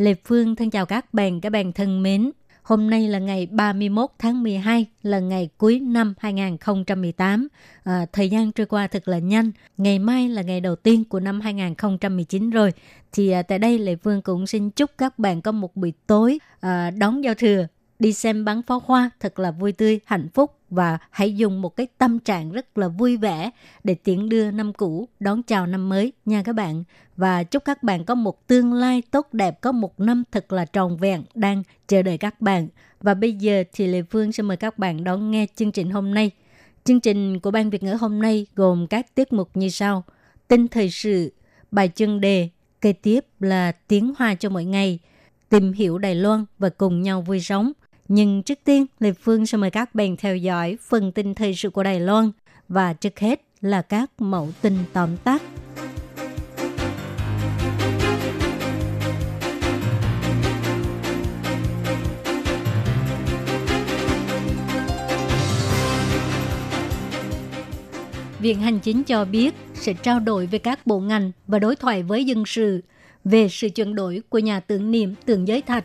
Lê Phương thân chào các bạn, các bạn thân mến. Hôm nay là ngày 31 tháng 12, là ngày cuối năm 2018. À, thời gian trôi qua thật là nhanh. Ngày mai là ngày đầu tiên của năm 2019 rồi. Thì à, tại đây Lê Phương cũng xin chúc các bạn có một buổi tối à, đón giao thừa, đi xem bắn pháo hoa thật là vui tươi, hạnh phúc và hãy dùng một cái tâm trạng rất là vui vẻ để tiễn đưa năm cũ đón chào năm mới nha các bạn. Và chúc các bạn có một tương lai tốt đẹp, có một năm thật là tròn vẹn đang chờ đợi các bạn. Và bây giờ thì Lê Phương sẽ mời các bạn đón nghe chương trình hôm nay. Chương trình của ban Việt ngữ hôm nay gồm các tiết mục như sau. Tin thời sự, bài chân đề, kế tiếp là tiếng hoa cho mỗi ngày, tìm hiểu Đài Loan và cùng nhau vui sống nhưng trước tiên, Lê Phương sẽ mời các bạn theo dõi phần tin thời sự của Đài Loan và trước hết là các mẫu tin tóm tắt. Viện Hành Chính cho biết sẽ trao đổi với các bộ ngành và đối thoại với dân sự về sự chuyển đổi của nhà tưởng niệm tượng giới thạch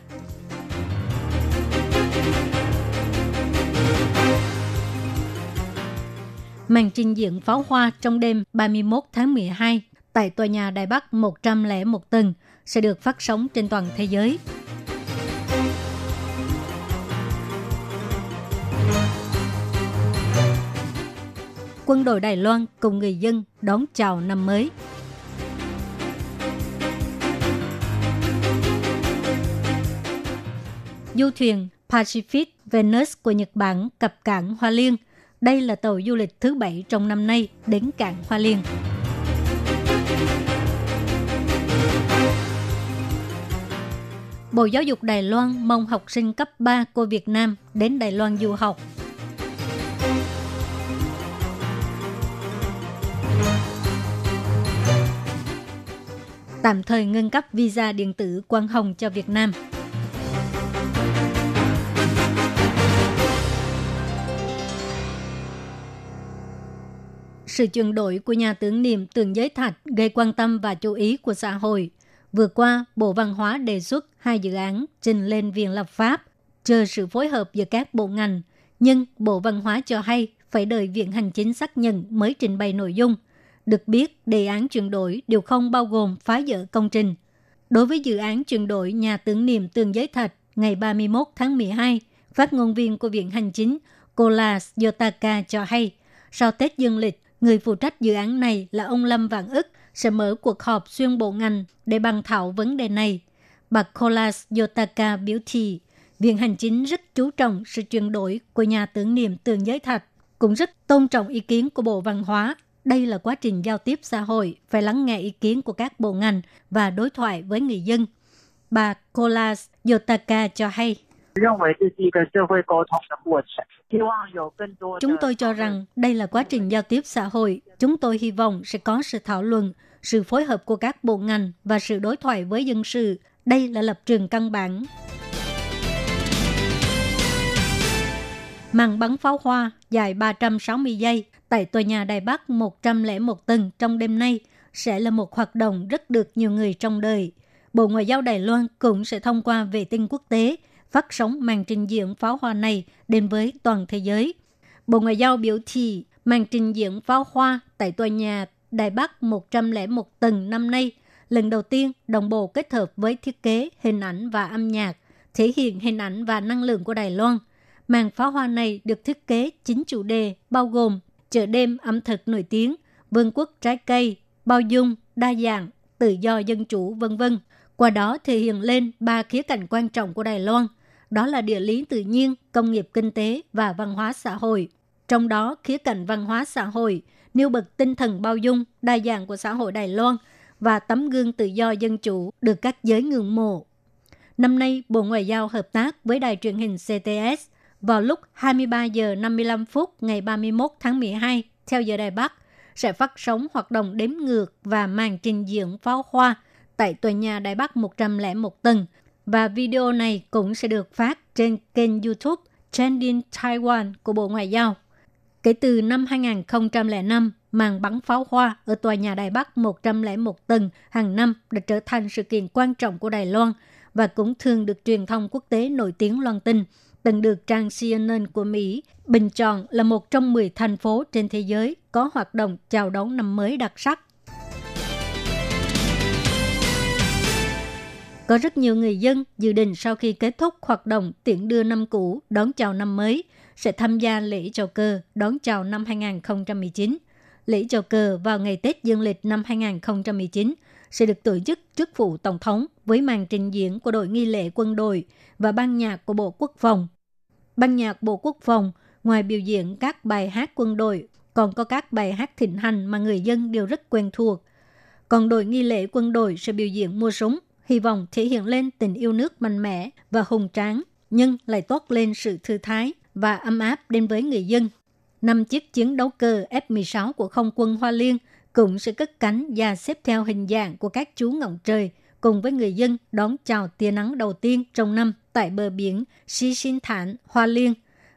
màn trình diễn pháo hoa trong đêm 31 tháng 12 tại tòa nhà Đài Bắc 101 tầng sẽ được phát sóng trên toàn thế giới. Quân đội Đài Loan cùng người dân đón chào năm mới. Du thuyền Pacific Venus của Nhật Bản cập cảng Hoa Liên đây là tàu du lịch thứ bảy trong năm nay đến cảng Hoa Liên. Bộ Giáo dục Đài Loan mong học sinh cấp 3 của Việt Nam đến Đài Loan du học. Tạm thời ngưng cấp visa điện tử quang hồng cho Việt Nam. Sự chuyển đổi của nhà tưởng niệm tượng giới thạch gây quan tâm và chú ý của xã hội. Vừa qua, Bộ Văn hóa đề xuất hai dự án trình lên Viện Lập pháp, chờ sự phối hợp giữa các bộ ngành. Nhưng Bộ Văn hóa cho hay phải đợi Viện Hành Chính xác nhận mới trình bày nội dung. Được biết, đề án chuyển đổi đều không bao gồm phá dỡ công trình. Đối với dự án chuyển đổi nhà tưởng niệm tường giới thạch ngày 31 tháng 12, phát ngôn viên của Viện Hành Chính Kolas Yotaka cho hay, sau Tết Dương lịch, người phụ trách dự án này là ông Lâm Vạn ức sẽ mở cuộc họp xuyên bộ ngành để bàn thảo vấn đề này. Bà Kolas Yotaka biểu thị, Viện Hành Chính rất chú trọng sự chuyển đổi của nhà tưởng niệm tường giới thạch, cũng rất tôn trọng ý kiến của Bộ Văn hóa. Đây là quá trình giao tiếp xã hội, phải lắng nghe ý kiến của các bộ ngành và đối thoại với người dân. Bà Kolas Yotaka cho hay. Chúng tôi cho rằng đây là quá trình giao tiếp xã hội. Chúng tôi hy vọng sẽ có sự thảo luận, sự phối hợp của các bộ ngành và sự đối thoại với dân sự. Đây là lập trường căn bản. Màn bắn pháo hoa dài 360 giây tại tòa nhà Đài Bắc 101 tầng trong đêm nay sẽ là một hoạt động rất được nhiều người trong đời. Bộ Ngoại giao Đài Loan cũng sẽ thông qua vệ tinh quốc tế phát sóng màn trình diễn pháo hoa này đến với toàn thế giới. Bộ Ngoại giao biểu thị màn trình diễn pháo hoa tại tòa nhà Đài Bắc 101 tầng năm nay lần đầu tiên đồng bộ kết hợp với thiết kế, hình ảnh và âm nhạc, thể hiện hình ảnh và năng lượng của Đài Loan. Màn pháo hoa này được thiết kế chính chủ đề bao gồm chợ đêm ẩm thực nổi tiếng, vương quốc trái cây, bao dung, đa dạng, tự do dân chủ, vân vân. Qua đó thể hiện lên ba khía cạnh quan trọng của Đài Loan, đó là địa lý tự nhiên, công nghiệp kinh tế và văn hóa xã hội. Trong đó, khía cạnh văn hóa xã hội nêu bật tinh thần bao dung, đa dạng của xã hội Đài Loan và tấm gương tự do dân chủ được các giới ngưỡng mộ. Năm nay, Bộ Ngoại giao hợp tác với đài truyền hình CTS vào lúc 23 giờ 55 phút ngày 31 tháng 12 theo giờ Đài Bắc sẽ phát sóng hoạt động đếm ngược và màn trình diễn pháo hoa tại tòa nhà Đài Bắc 101 tầng và video này cũng sẽ được phát trên kênh YouTube Trending Taiwan của Bộ Ngoại giao. Kể từ năm 2005, màn bắn pháo hoa ở tòa nhà Đài Bắc 101 tầng hàng năm đã trở thành sự kiện quan trọng của Đài Loan và cũng thường được truyền thông quốc tế nổi tiếng loan tin, từng được trang CNN của Mỹ bình chọn là một trong 10 thành phố trên thế giới có hoạt động chào đón năm mới đặc sắc. Có rất nhiều người dân dự định sau khi kết thúc hoạt động tiễn đưa năm cũ đón chào năm mới sẽ tham gia lễ chào cờ đón chào năm 2019. Lễ chào cờ vào ngày Tết Dương lịch năm 2019 sẽ được tổ chức trước phủ Tổng thống với màn trình diễn của đội nghi lễ quân đội và ban nhạc của Bộ Quốc phòng. Ban nhạc Bộ Quốc phòng ngoài biểu diễn các bài hát quân đội còn có các bài hát thịnh hành mà người dân đều rất quen thuộc. Còn đội nghi lễ quân đội sẽ biểu diễn mua súng, hy vọng thể hiện lên tình yêu nước mạnh mẽ và hùng tráng, nhưng lại toát lên sự thư thái và ấm áp đến với người dân. Năm chiếc chiến đấu cơ F-16 của không quân Hoa Liên cũng sẽ cất cánh và xếp theo hình dạng của các chú ngọn trời cùng với người dân đón chào tia nắng đầu tiên trong năm tại bờ biển Xi Sinh Thản, Hoa Liên.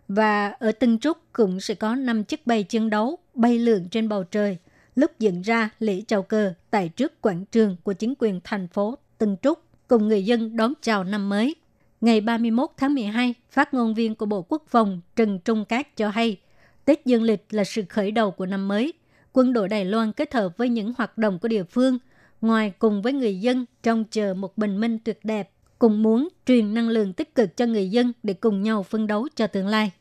Và ở Tân Trúc cũng sẽ có 5 chiếc bay chiến đấu bay lượn trên bầu trời lúc diễn ra lễ chào cờ tại trước quảng trường của chính quyền thành phố Tân Trúc cùng người dân đón chào năm mới. Ngày 31 tháng 12, phát ngôn viên của Bộ Quốc phòng Trần Trung Cát cho hay, Tết Dương lịch là sự khởi đầu của năm mới. Quân đội Đài Loan kết hợp với những hoạt động của địa phương, ngoài cùng với người dân trong chờ một bình minh tuyệt đẹp, cùng muốn truyền năng lượng tích cực cho người dân để cùng nhau phân đấu cho tương lai.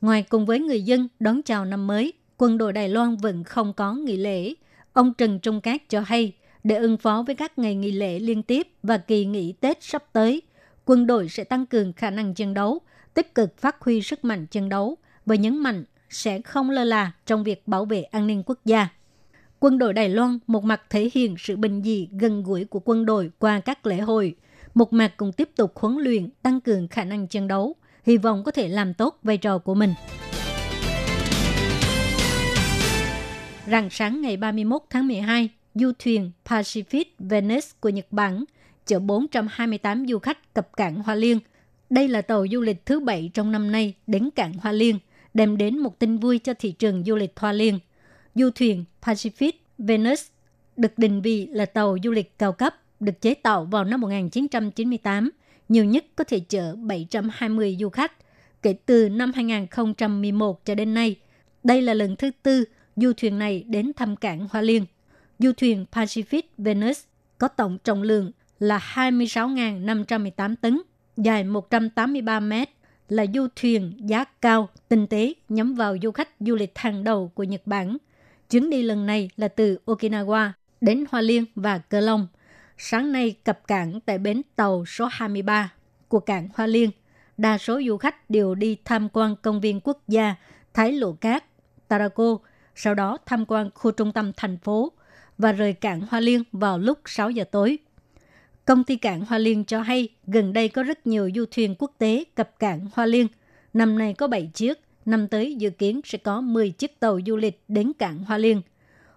Ngoài cùng với người dân đón chào năm mới, quân đội Đài Loan vẫn không có nghỉ lễ. Ông Trần Trung Cát cho hay, để ứng phó với các ngày nghỉ lễ liên tiếp và kỳ nghỉ Tết sắp tới, quân đội sẽ tăng cường khả năng chiến đấu, tích cực phát huy sức mạnh chiến đấu và nhấn mạnh sẽ không lơ là trong việc bảo vệ an ninh quốc gia. Quân đội Đài Loan một mặt thể hiện sự bình dị gần gũi của quân đội qua các lễ hội, một mặt cũng tiếp tục huấn luyện tăng cường khả năng chiến đấu, hy vọng có thể làm tốt vai trò của mình. Rạng sáng ngày 31 tháng 12, du thuyền Pacific Venus của Nhật Bản chở 428 du khách cập cảng Hoa Liên. Đây là tàu du lịch thứ bảy trong năm nay đến cảng Hoa Liên, đem đến một tin vui cho thị trường du lịch Hoa Liên. Du thuyền Pacific Venus được định vị là tàu du lịch cao cấp, được chế tạo vào năm 1998, nhiều nhất có thể chở 720 du khách. Kể từ năm 2011 cho đến nay, đây là lần thứ tư du thuyền này đến thăm cảng Hoa Liên. Du thuyền Pacific Venus có tổng trọng lượng là 26.518 tấn, dài 183 mét, là du thuyền giá cao, tinh tế nhắm vào du khách du lịch hàng đầu của Nhật Bản. Chuyến đi lần này là từ Okinawa đến Hoa Liên và Cơ Long. Sáng nay cập cảng tại bến tàu số 23 của cảng Hoa Liên. Đa số du khách đều đi tham quan công viên quốc gia Thái Lộ Cát, Tarako, sau đó tham quan khu trung tâm thành phố và rời cảng Hoa Liên vào lúc 6 giờ tối. Công ty cảng Hoa Liên cho hay gần đây có rất nhiều du thuyền quốc tế cập cảng Hoa Liên. Năm nay có 7 chiếc, năm tới dự kiến sẽ có 10 chiếc tàu du lịch đến cảng Hoa Liên.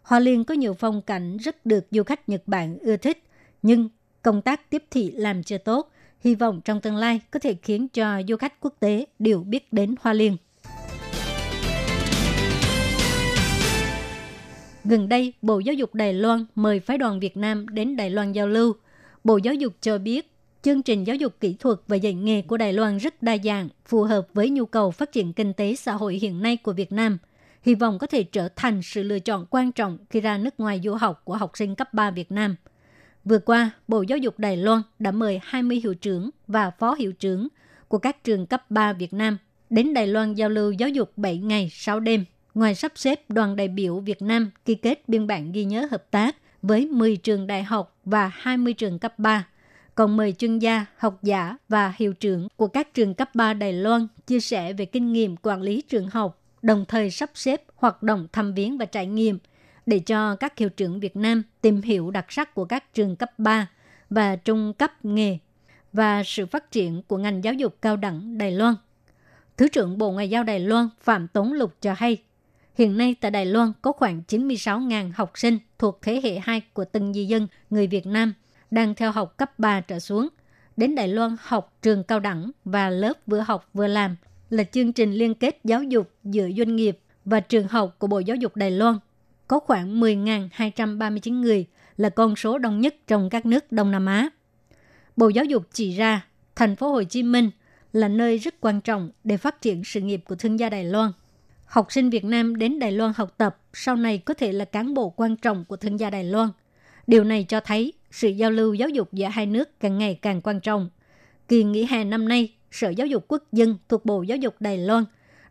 Hoa Liên có nhiều phong cảnh rất được du khách Nhật Bản ưa thích, nhưng công tác tiếp thị làm chưa tốt. Hy vọng trong tương lai có thể khiến cho du khách quốc tế đều biết đến Hoa Liên. Gần đây, Bộ Giáo dục Đài Loan mời phái đoàn Việt Nam đến Đài Loan giao lưu – Bộ Giáo dục cho biết, chương trình giáo dục kỹ thuật và dạy nghề của Đài Loan rất đa dạng, phù hợp với nhu cầu phát triển kinh tế xã hội hiện nay của Việt Nam. Hy vọng có thể trở thành sự lựa chọn quan trọng khi ra nước ngoài du học của học sinh cấp 3 Việt Nam. Vừa qua, Bộ Giáo dục Đài Loan đã mời 20 hiệu trưởng và phó hiệu trưởng của các trường cấp 3 Việt Nam đến Đài Loan giao lưu giáo dục 7 ngày 6 đêm. Ngoài sắp xếp đoàn đại biểu Việt Nam ký kết biên bản ghi nhớ hợp tác với 10 trường đại học và 20 trường cấp 3, còn mời chuyên gia, học giả và hiệu trưởng của các trường cấp 3 Đài Loan chia sẻ về kinh nghiệm quản lý trường học, đồng thời sắp xếp hoạt động thăm viếng và trải nghiệm. để cho các hiệu trưởng Việt Nam tìm hiểu đặc sắc của các trường cấp 3 và trung cấp nghề và sự phát triển của ngành giáo dục cao đẳng Đài Loan. Thứ trưởng Bộ Ngoại giao Đài Loan Phạm Tống Lục cho hay, hiện nay tại Đài Loan có khoảng 96.000 học sinh thuộc thế hệ 2 của từng di dân, người Việt Nam, đang theo học cấp 3 trở xuống. Đến Đài Loan học trường cao đẳng và lớp vừa học vừa làm là chương trình liên kết giáo dục giữa doanh nghiệp và trường học của Bộ Giáo dục Đài Loan. Có khoảng 10.239 người là con số đông nhất trong các nước Đông Nam Á. Bộ Giáo dục chỉ ra thành phố Hồ Chí Minh là nơi rất quan trọng để phát triển sự nghiệp của thương gia Đài Loan. Học sinh Việt Nam đến Đài Loan học tập sau này có thể là cán bộ quan trọng của thương gia Đài Loan. Điều này cho thấy sự giao lưu giáo dục giữa hai nước càng ngày càng quan trọng. Kỳ nghỉ hè năm nay, Sở Giáo dục Quốc dân thuộc Bộ Giáo dục Đài Loan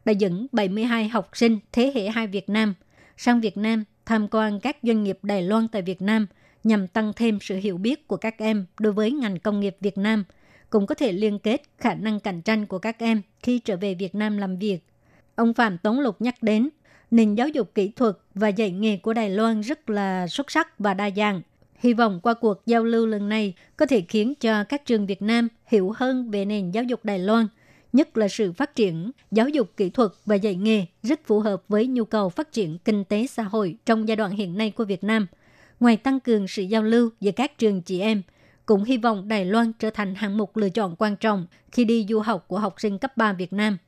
đã dẫn 72 học sinh thế hệ 2 Việt Nam sang Việt Nam tham quan các doanh nghiệp Đài Loan tại Việt Nam nhằm tăng thêm sự hiểu biết của các em đối với ngành công nghiệp Việt Nam, cũng có thể liên kết khả năng cạnh tranh của các em khi trở về Việt Nam làm việc. Ông Phạm Tống Lục nhắc đến, nền giáo dục kỹ thuật và dạy nghề của Đài Loan rất là xuất sắc và đa dạng. Hy vọng qua cuộc giao lưu lần này có thể khiến cho các trường Việt Nam hiểu hơn về nền giáo dục Đài Loan, nhất là sự phát triển giáo dục kỹ thuật và dạy nghề rất phù hợp với nhu cầu phát triển kinh tế xã hội trong giai đoạn hiện nay của Việt Nam. Ngoài tăng cường sự giao lưu giữa các trường chị em, cũng hy vọng Đài Loan trở thành hạng mục lựa chọn quan trọng khi đi du học của học sinh cấp 3 Việt Nam.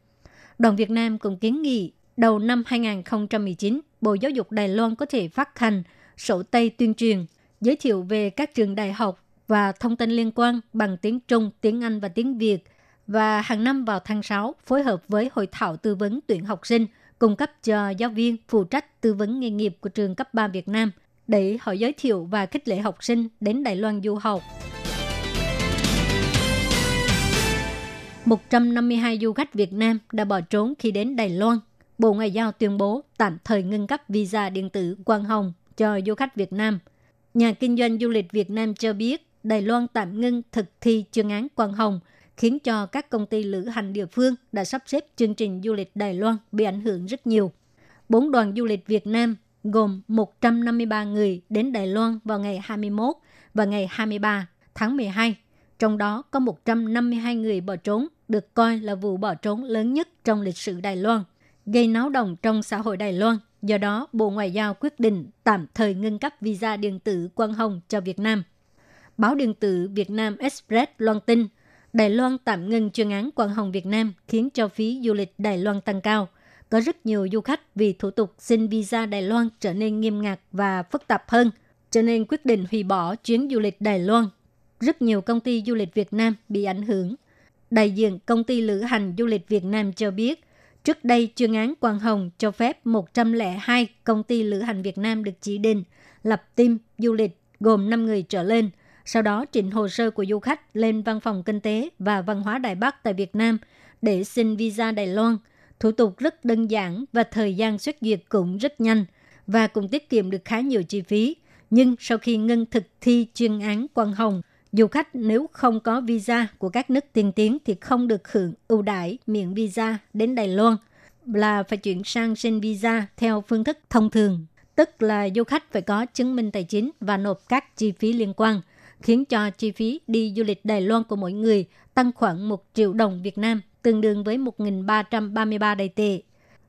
Đoàn Việt Nam cũng kiến nghị đầu năm 2019, Bộ Giáo dục Đài Loan có thể phát hành sổ tay tuyên truyền, giới thiệu về các trường đại học và thông tin liên quan bằng tiếng Trung, tiếng Anh và tiếng Việt. Và hàng năm vào tháng 6, phối hợp với Hội thảo tư vấn tuyển học sinh, cung cấp cho giáo viên phụ trách tư vấn nghề nghiệp của trường cấp 3 Việt Nam để họ giới thiệu và khích lệ học sinh đến Đài Loan du học. 152 du khách Việt Nam đã bỏ trốn khi đến Đài Loan. Bộ Ngoại giao tuyên bố tạm thời ngưng cấp visa điện tử quang hồng cho du khách Việt Nam. Nhà kinh doanh du lịch Việt Nam cho biết Đài Loan tạm ngưng thực thi chương án quang hồng, khiến cho các công ty lữ hành địa phương đã sắp xếp chương trình du lịch Đài Loan bị ảnh hưởng rất nhiều. Bốn đoàn du lịch Việt Nam gồm 153 người đến Đài Loan vào ngày 21 và ngày 23 tháng 12. Trong đó có 152 người bỏ trốn, được coi là vụ bỏ trốn lớn nhất trong lịch sử Đài Loan, gây náo động trong xã hội Đài Loan. Do đó, Bộ Ngoại giao quyết định tạm thời ngưng cấp visa điện tử quang hồng cho Việt Nam. Báo điện tử Việt Nam Express loan tin, Đài Loan tạm ngưng chuyên án quang hồng Việt Nam khiến cho phí du lịch Đài Loan tăng cao – có rất nhiều du khách vì thủ tục xin visa Đài Loan trở nên nghiêm ngặt và phức tạp hơn, cho nên quyết định hủy bỏ chuyến du lịch Đài Loan. Rất nhiều công ty du lịch Việt Nam bị ảnh hưởng. Đại diện công ty lữ hành du lịch Việt Nam cho biết, trước đây chuyên án Quang Hồng cho phép 102 công ty lữ hành Việt Nam được chỉ định lập team du lịch gồm 5 người trở lên, sau đó trình hồ sơ của du khách lên Văn phòng Kinh tế và Văn hóa Đài Bắc tại Việt Nam để xin visa Đài Loan – thủ tục rất đơn giản và thời gian xuất duyệt cũng rất nhanh và cũng tiết kiệm được khá nhiều chi phí. Nhưng sau khi ngân thực thi chuyên án Quang Hồng, du khách nếu không có visa của các nước tiên tiến thì không được hưởng ưu đãi miễn visa đến Đài Loan là phải chuyển sang xin visa theo phương thức thông thường, tức là du khách phải có chứng minh tài chính và nộp các chi phí liên quan, khiến cho chi phí đi du lịch Đài Loan của mỗi người tăng khoảng 1 triệu đồng Việt Nam tương đương với 1.333 đầy tệ.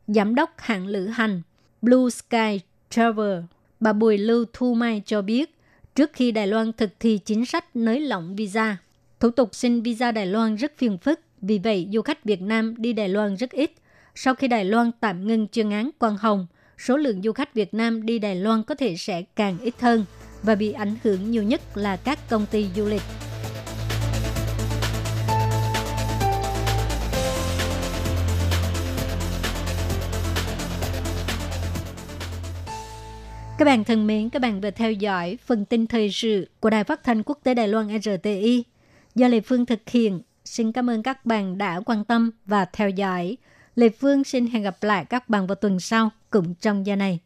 Giám đốc hãng lữ hành Blue Sky Travel, bà Bùi Lưu Thu Mai cho biết, trước khi Đài Loan thực thi chính sách nới lỏng visa, thủ tục xin visa Đài Loan rất phiền phức, vì vậy du khách Việt Nam đi Đài Loan rất ít. Sau khi Đài Loan tạm ngưng chuyên án Quang Hồng, số lượng du khách Việt Nam đi Đài Loan có thể sẽ càng ít hơn và bị ảnh hưởng nhiều nhất là các công ty du lịch. Các bạn thân mến, các bạn vừa theo dõi phần tin thời sự của Đài Phát thanh Quốc tế Đài Loan RTI do Lê Phương thực hiện. Xin cảm ơn các bạn đã quan tâm và theo dõi. Lê Phương xin hẹn gặp lại các bạn vào tuần sau cũng trong giờ này.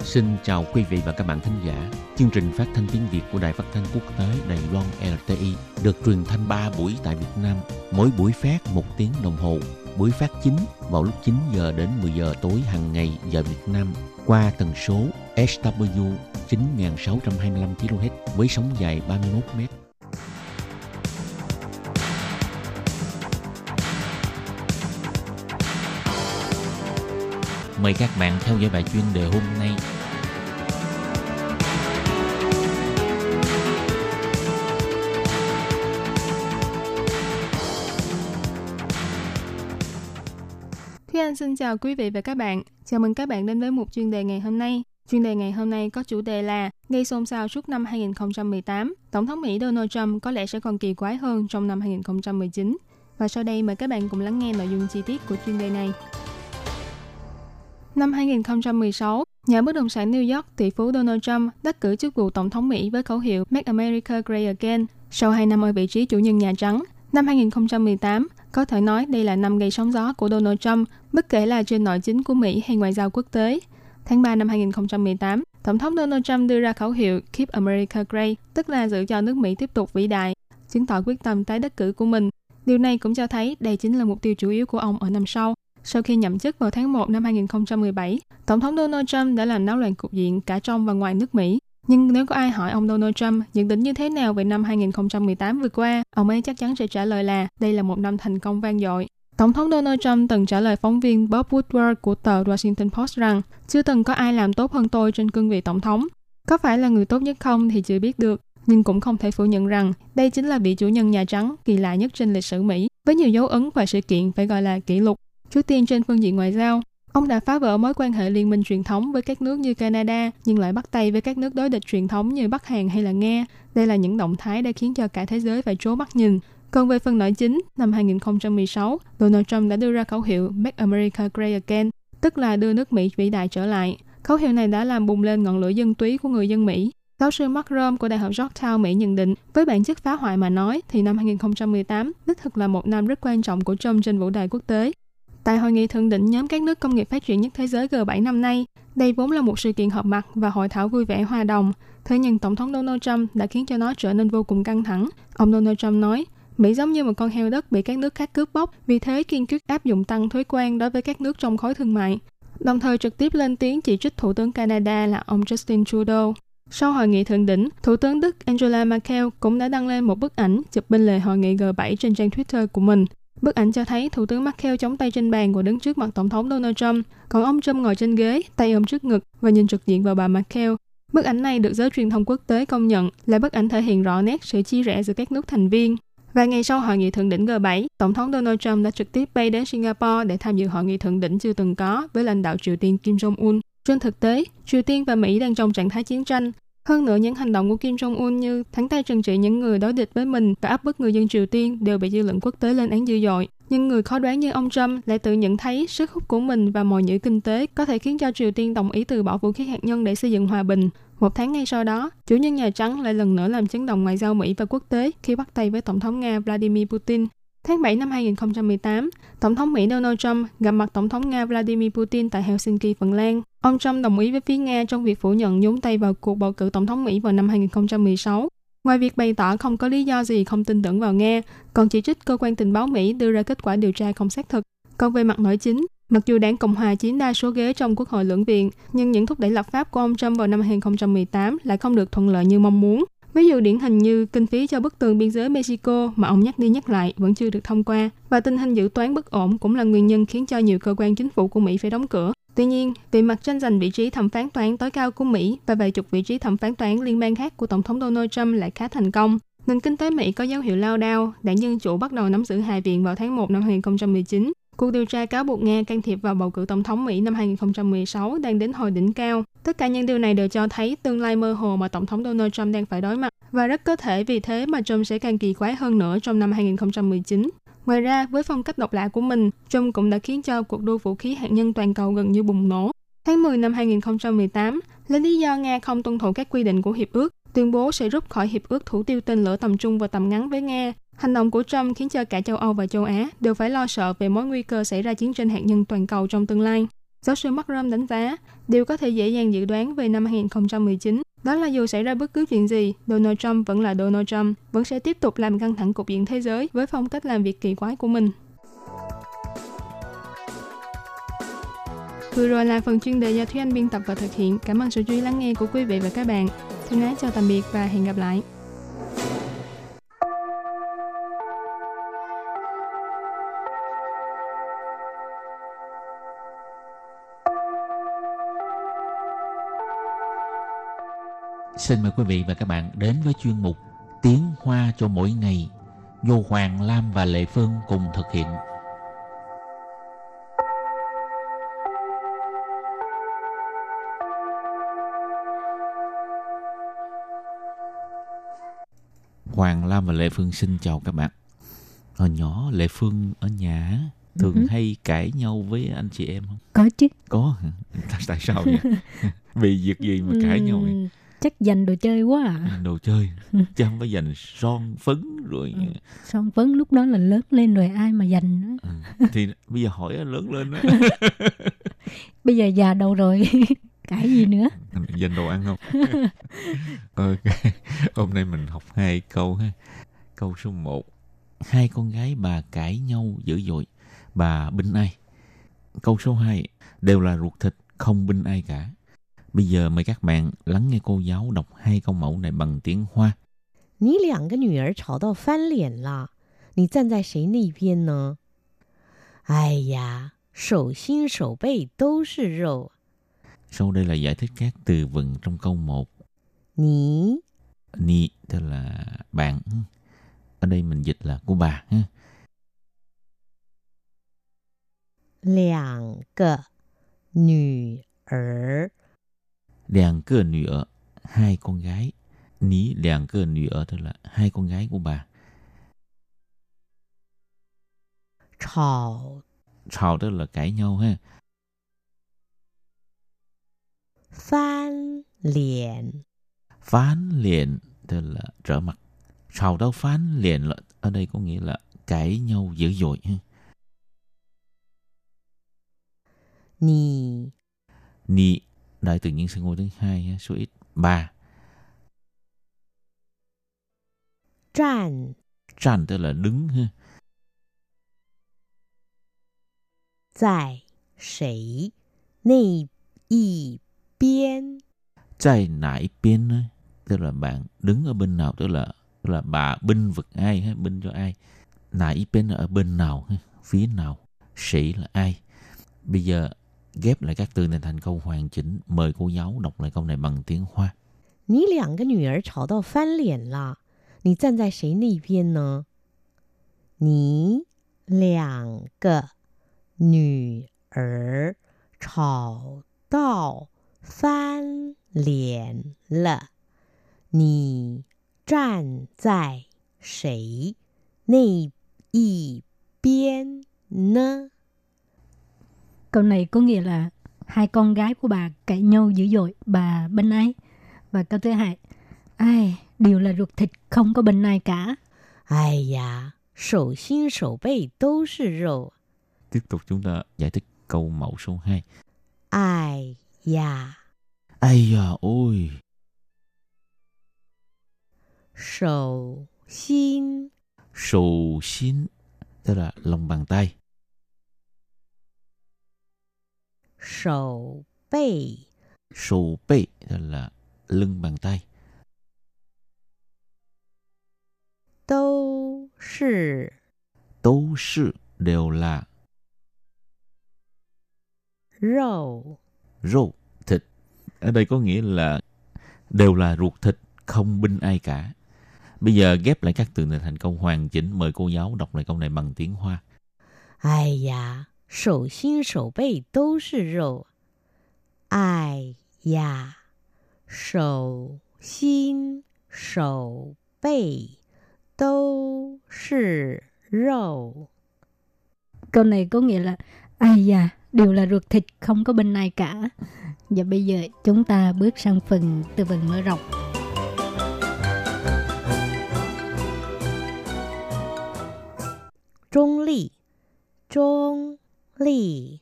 Xin chào quý vị và các bạn thính giả. Chương trình phát thanh tiếng Việt của Đài Phát thanh Quốc tế Đài Loan RTI được truyền thanh 3 buổi tại Việt Nam, mỗi buổi phát 1 tiếng đồng hồ. Buổi phát chính vào lúc 9 giờ đến 10 giờ tối hàng ngày giờ Việt Nam qua tần số SW 9625 kHz với sóng dài 31 m. Mời các bạn theo dõi bài chuyên đề hôm nay. Xin chào quý vị và các bạn. Chào mừng các bạn đến với một chuyên đề ngày hôm nay. Chuyên đề ngày hôm nay có chủ đề là gây xôn xao suốt năm 2018. Tổng thống Mỹ Donald Trump có lẽ sẽ còn kỳ quái hơn trong năm 2019. Và sau đây mời các bạn cùng lắng nghe nội dung chi tiết của chuyên đề này. Năm 2016, nhà bất động sản New York tỷ phú Donald Trump đắc cử chức vụ tổng thống Mỹ với khẩu hiệu Make America Great Again sau 2 năm ở vị trí chủ nhân Nhà Trắng. Năm 2018, có thể nói đây là năm gây sóng gió của Donald Trump, bất kể là trên nội chính của Mỹ hay ngoại giao quốc tế. Tháng 3 năm 2018, Tổng thống Donald Trump đưa ra khẩu hiệu Keep America Great, tức là giữ cho nước Mỹ tiếp tục vĩ đại, chứng tỏ quyết tâm tái đắc cử của mình. Điều này cũng cho thấy đây chính là mục tiêu chủ yếu của ông ở năm sau. Sau khi nhậm chức vào tháng 1 năm 2017, Tổng thống Donald Trump đã làm náo loạn cục diện cả trong và ngoài nước Mỹ. Nhưng nếu có ai hỏi ông Donald Trump nhận định như thế nào về năm 2018 vừa qua, ông ấy chắc chắn sẽ trả lời là đây là một năm thành công vang dội. Tổng thống Donald Trump từng trả lời phóng viên Bob Woodward của tờ Washington Post rằng chưa từng có ai làm tốt hơn tôi trên cương vị tổng thống. Có phải là người tốt nhất không thì chưa biết được, nhưng cũng không thể phủ nhận rằng đây chính là vị chủ nhân Nhà Trắng kỳ lạ nhất trên lịch sử Mỹ, với nhiều dấu ấn và sự kiện phải gọi là kỷ lục. Trước tiên trên phương diện ngoại giao, ông đã phá vỡ mối quan hệ liên minh truyền thống với các nước như Canada, nhưng lại bắt tay với các nước đối địch truyền thống như Bắc Hàn hay là Nga. Đây là những động thái đã khiến cho cả thế giới phải trố mắt nhìn. Còn về phần nội chính, năm 2016, Donald Trump đã đưa ra khẩu hiệu Make America Great Again, tức là đưa nước Mỹ vĩ đại trở lại. Khẩu hiệu này đã làm bùng lên ngọn lửa dân túy của người dân Mỹ. Giáo sư Mark Rome của Đại học Georgetown Mỹ nhận định, với bản chất phá hoại mà nói, thì năm 2018 đích thực là một năm rất quan trọng của Trump trên vũ đài quốc tế. Tại hội nghị thượng đỉnh nhóm các nước công nghiệp phát triển nhất thế giới G7 năm nay, đây vốn là một sự kiện họp mặt và hội thảo vui vẻ hòa đồng. Thế nhưng Tổng thống Donald Trump đã khiến cho nó trở nên vô cùng căng thẳng. Ông Donald Trump nói, Mỹ giống như một con heo đất bị các nước khác cướp bóc, vì thế kiên quyết áp dụng tăng thuế quan đối với các nước trong khối thương mại. Đồng thời trực tiếp lên tiếng chỉ trích Thủ tướng Canada là ông Justin Trudeau. Sau hội nghị thượng đỉnh, Thủ tướng Đức Angela Merkel cũng đã đăng lên một bức ảnh chụp bên lề hội nghị G7 trên trang Twitter của mình. Bức ảnh cho thấy Thủ tướng Merkel chống tay trên bàn và đứng trước mặt Tổng thống Donald Trump, còn ông Trump ngồi trên ghế, tay ôm trước ngực và nhìn trực diện vào bà Merkel. Bức ảnh này được giới truyền thông quốc tế công nhận là bức ảnh thể hiện rõ nét sự chia rẽ giữa các nước thành viên. Và ngày sau hội nghị thượng đỉnh G7, Tổng thống Donald Trump đã trực tiếp bay đến Singapore để tham dự hội nghị thượng đỉnh chưa từng có với lãnh đạo Triều Tiên Kim Jong-un. Trên thực tế, Triều Tiên và Mỹ đang trong trạng thái chiến tranh. Hơn nữa, những hành động của Kim Jong-un như thắng tay trừng trị những người đối địch với mình và áp bức người dân Triều Tiên đều bị dư luận quốc tế lên án dữ dội. Nhưng người khó đoán như ông Trump lại tự nhận thấy sức hút của mình và mọi nhữ kinh tế có thể khiến cho Triều Tiên đồng ý từ bỏ vũ khí hạt nhân để xây dựng hòa bình. Một tháng ngay sau đó, chủ nhân Nhà Trắng lại lần nữa làm chấn động ngoại giao Mỹ và quốc tế khi bắt tay với Tổng thống Nga Vladimir Putin. Tháng 7 năm 2018, Tổng thống Mỹ Donald Trump gặp mặt Tổng thống Nga Vladimir Putin tại Helsinki, Phần Lan. Ông Trump đồng ý với phía Nga trong việc phủ nhận nhúng tay vào cuộc bầu cử Tổng thống Mỹ vào năm 2016. Ngoài việc bày tỏ không có lý do gì không tin tưởng vào Nga, còn chỉ trích cơ quan tình báo Mỹ đưa ra kết quả điều tra không xác thực. Còn về mặt nội chính, mặc dù đảng Cộng hòa chiếm đa số ghế trong quốc hội lưỡng viện, nhưng những thúc đẩy lập pháp của ông Trump vào năm 2018 lại không được thuận lợi như mong muốn. Ví dụ điển hình như kinh phí cho bức tường biên giới Mexico mà ông nhắc đi nhắc lại vẫn chưa được thông qua và tình hình dự toán bất ổn cũng là nguyên nhân khiến cho nhiều cơ quan chính phủ của Mỹ phải đóng cửa. Tuy nhiên, về mặt tranh giành vị trí thẩm phán toán tối cao của Mỹ và vài chục vị trí thẩm phán toán liên bang khác của Tổng thống Donald Trump lại khá thành công. Nền kinh tế Mỹ có dấu hiệu lao đao, đảng Dân Chủ bắt đầu nắm giữ Hạ viện vào tháng 1 năm 2019. Cuộc điều tra cáo buộc Nga can thiệp vào bầu cử tổng thống Mỹ năm 2016 đang đến hồi đỉnh cao. Tất cả những điều này đều cho thấy tương lai mơ hồ mà Tổng thống Donald Trump đang phải đối mặt và rất có thể vì thế mà Trump sẽ càng kỳ quái hơn nữa trong năm 2019. Ngoài ra, với phong cách độc lạ của mình, Trump cũng đã khiến cho cuộc đua vũ khí hạt nhân toàn cầu gần như bùng nổ. Tháng 10 năm 2018, lấy lý do Nga không tuân thủ các quy định của hiệp ước, tuyên bố sẽ rút khỏi hiệp ước thủ tiêu tên lửa tầm trung và tầm ngắn với Nga. Hành động của Trump khiến cho cả châu Âu và châu Á đều phải lo sợ về mối nguy cơ xảy ra chiến tranh hạt nhân toàn cầu trong tương lai. Giáo sư Markram đánh giá, điều có thể dễ dàng dự đoán về năm 2019 đó là dù xảy ra bất cứ chuyện gì, Donald Trump vẫn là Donald Trump, vẫn sẽ tiếp tục làm căng thẳng cục diện thế giới với phong cách làm việc kỳ quái của mình. Vừa rồi là phần chuyên đề do Thúy Anh biên tập và thực hiện. Cảm ơn sự chú ý lắng nghe của quý vị và các bạn. Thân ái chào tạm biệt và hẹn gặp lại. Xin mời quý vị và các bạn đến với chuyên mục Tiếng Hoa cho mỗi ngày do Hoàng Lam và Lệ Phương cùng thực hiện. Hoàng Lam và Lệ Phương xin chào các bạn. Hồi nhỏ Lệ Phương ở nhà thường Ừ hứ. hay cãi nhau với anh chị em không? Có chứ. Có hả? Tại- Tại sao vậy? Vì việc gì mà cãi nhau vậy? Chắc dành đồ chơi quá à. Đồ chơi, chứ không phải dành son phấn rồi. Ừ. Son phấn lúc đó là lớn lên rồi ai mà dành nữa. Ừ. Thì bây giờ hỏi lớn lên á, Bây giờ già đầu rồi. Cãi gì nữa. dành đồ ăn không? ok, hôm nay mình học hai câu ha. Câu số 1. Hai con gái bà cãi nhau dữ dội, bà binh ai? Câu số 2. Đều là ruột thịt, không binh ai cả. Bây giờ mời các bạn lắng nghe cô giáo đọc hai câu mẫu này bằng tiếng Hoa. 你两个女儿吵到翻脸了，你站在谁那边呢？哎呀，手心手背都是肉， Sau đây là giải thích các từ vựng trong câu 1. 你 Ni tức là bạn. Ở đây mình dịch là của bà. ha. 两个女儿 Làng hai con gái. Ní hai con gái của bà. Chào. Chào tức là cãi nhau ha. Phán liền. Phán liền tức là trở mặt. Chào đâu phán liền là ở đây có nghĩa là cãi nhau dữ dội ha. Nì. Nì đại tự nhiên sinh ngôi thứ hai số ít 3. Tràn. Tràn tức là đứng ha. Tại sảy nay y biên. Tại nải biên tức là bạn đứng ở bên nào tức là tức là bà binh vực ai ha, binh cho ai. Nải bên ở bên nào ha, phía nào, sĩ là ai. Bây giờ ghép lại các từ này thành câu hoàn chỉnh. Mời cô giáo đọc lại câu này bằng tiếng Hoa. 你两个女儿吵到翻脸了，你站在谁那边呢？你两个女儿吵到翻脸了，你站在谁那一边呢？ Câu này có nghĩa là hai con gái của bà cãi nhau dữ dội, bà bên ấy Và câu thứ hai, ai, đều là ruột thịt không có bên ai cả. Ai da, sổ xin sổ bê đều là rượu. Tiếp tục chúng ta giải thích câu mẫu số 2. Ai da. Ai da, ôi. Sổ xin. Sổ xin, tức là lòng bàn tay. 手背 Sù bê, tức là lưng bàn tay. 都是 Tố sư đều là 肉。 rô, thịt. Ở đây có nghĩa là đều là ruột thịt, không binh ai cả. Bây giờ ghép lại các từ này thành câu hoàn chỉnh. Mời cô giáo đọc lại câu này bằng tiếng Hoa. 哎呀， 手心手背都是肉。哎呀，手心手背都是肉。 Câu này có nghĩa là ai da, đều là ruột thịt, không có bên ai cả. Và bây giờ chúng ta bước sang phần từ vựng mở rộng. 中 立，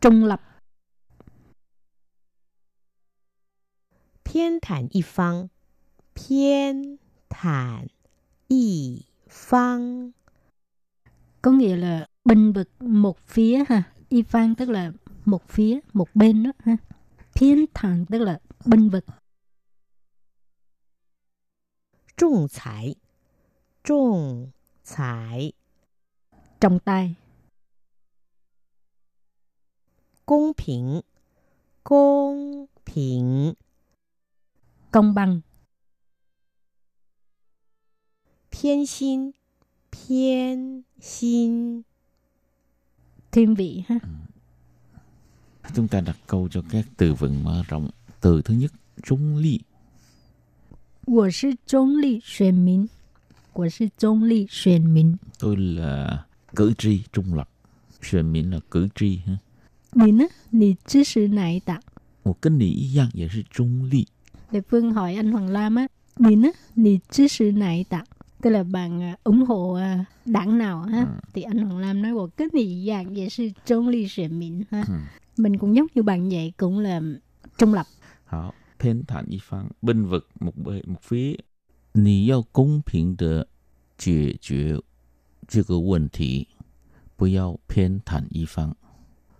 中立， Trung lập, 偏袒一方，偏袒一方， có nghĩa là binh vực một phía ha. Y phan tức là một phía, một bên đó ha. Phiên thẳng tức là binh vực. 仲裁，仲裁， Trọng tài, 公平，公平， công bằng, 偏心，偏心， thiên vị ha. Chúng ta đặt câu cho các từ vựng mở rộng. Từ thứ nhất, trung ly. 我是中立选民，我是中立选民。 Tôi là cử tri trung lập. Xuyên miễn là cử tri. ha. 你呢？你支持哪一党？ Một cái nỉ dạng也是trung ly. Để Phương hỏi anh Hoàng Lam á, Nì á, nì支持哪一党? Tức là bạn à, ủng hộ à, đảng nào ha? Thì anh Hoàng Lam nói, một cái nì dạng vậy sư trung ly xuyên mình ha. Ừ. Mình cũng giống như bạn vậy, cũng là trung lập. 好，偏袒一方，bên vực một bên một phía，你要公平的解决这个问题，不要偏袒一方。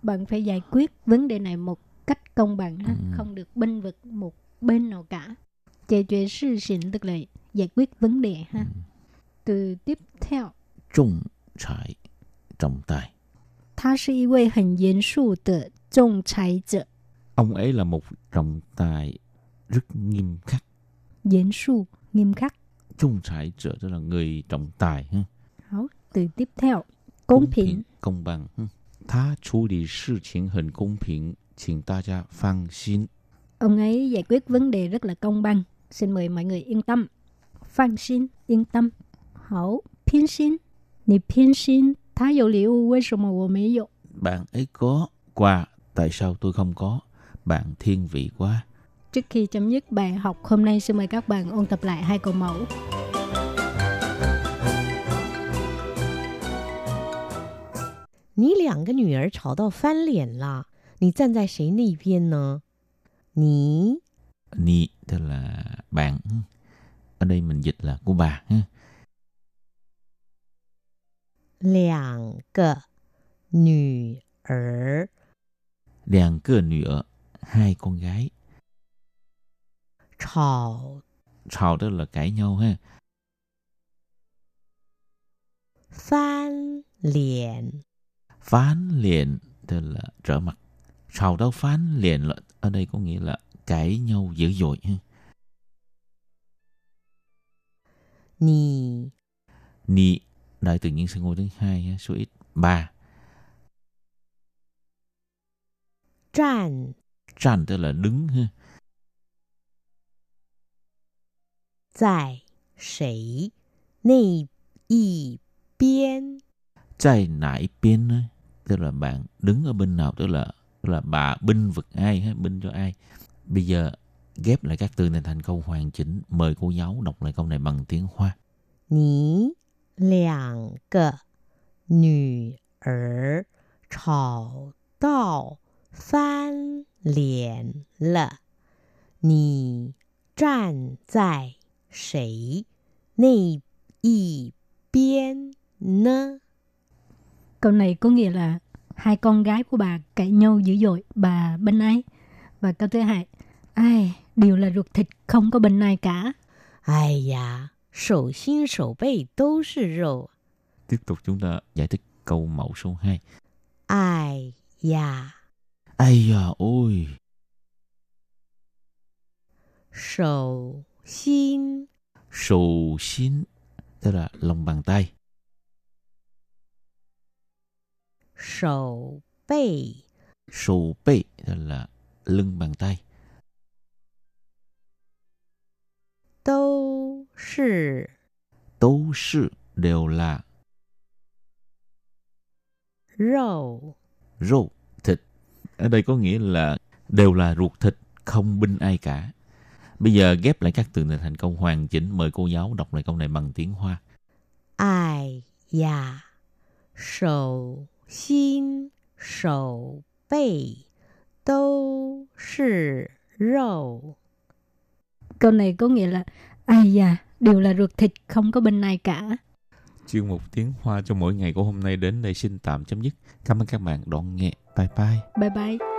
bạn phải giải quyết vấn đề này một cách công bằng ha, ừ. không được binh vực một bên nào cả. Giải quyết sự tình tức là giải quyết vấn đề ha. Ừ. Từ tiếp theo. Trọng tài, trọng tài. Ông ấy là một trọng tài rất nghiêm khắc. Nghiêm su, nghiêm khắc. Trọng tài trở tức là người trọng tài ha. Hảo, từ tiếp theo. Công, công bình. Công bằng. Ha. 他处理事情很公平，请大家放心。 Ông ấy giải quyết vấn đề rất là công bằng. Xin mời mọi người yên tâm. Phan xin, yên tâm. Hảo, phiên xin. Nì phiên xin,他有礼物，为什么我没有？ Bạn ấy có quà, tại sao tôi không có? Bạn thiên vị quá. Trước khi chấm dứt bài học hôm nay, xin mời các bạn ôn tập lại hai câu mẫu. 你两个女儿吵到翻脸了，你站在谁那边呢？你 Ni tức là bạn. Ở đây mình dịch là của bà. ha. 两个女儿 Đàn cơ nữ ở, hai con gái. 吵 吵tức là cãi nhau ha. 翻脸， phán liền tức là trở mặt. Sau đó phán liền là, ở đây có nghĩa là cãi nhau dữ dội ha. Ni ni đại tự nhiên sinh ngôi thứ hai số ít ba. Tràn. Tràn tức là đứng ha. Tại sảy nây y biên. Tại nải biên tức là bạn đứng ở bên nào tức là tức là bà binh vực ai ha, binh cho ai. Bây giờ ghép lại các từ này thành câu hoàn chỉnh. Mời cô giáo đọc lại câu này bằng tiếng Hoa. 你两个女儿吵到翻脸了，你站在谁那一边呢？ Câu này có nghĩa là hai con gái của bà cãi nhau dữ dội, bà bên ấy. Và câu thứ hai, ai đều là ruột thịt không có bên ai cả. Ai da, sổ xin sổ bê đều là rượu. Tiếp tục chúng ta giải thích câu mẫu số 2. Ai da. Ai da ôi. Sổ xin. Sổ xin tức là lòng bàn tay. 手背 Sù bê tức là lưng bàn tay. 都是 Tố sự đều là 肉。 rô, thịt. Ở đây có nghĩa là đều là ruột thịt, không binh ai cả. Bây giờ ghép lại các từ này thành câu hoàn chỉnh. Mời cô giáo đọc lại câu này bằng tiếng Hoa. 哎呀，手 心手背都是肉。 Câu này có nghĩa là ai da, đều là ruột thịt, không có bên ai cả. Chuyên mục tiếng Hoa cho mỗi ngày của hôm nay đến đây xin tạm chấm dứt. Cảm ơn các bạn đón nghe. Bye bye. Bye bye.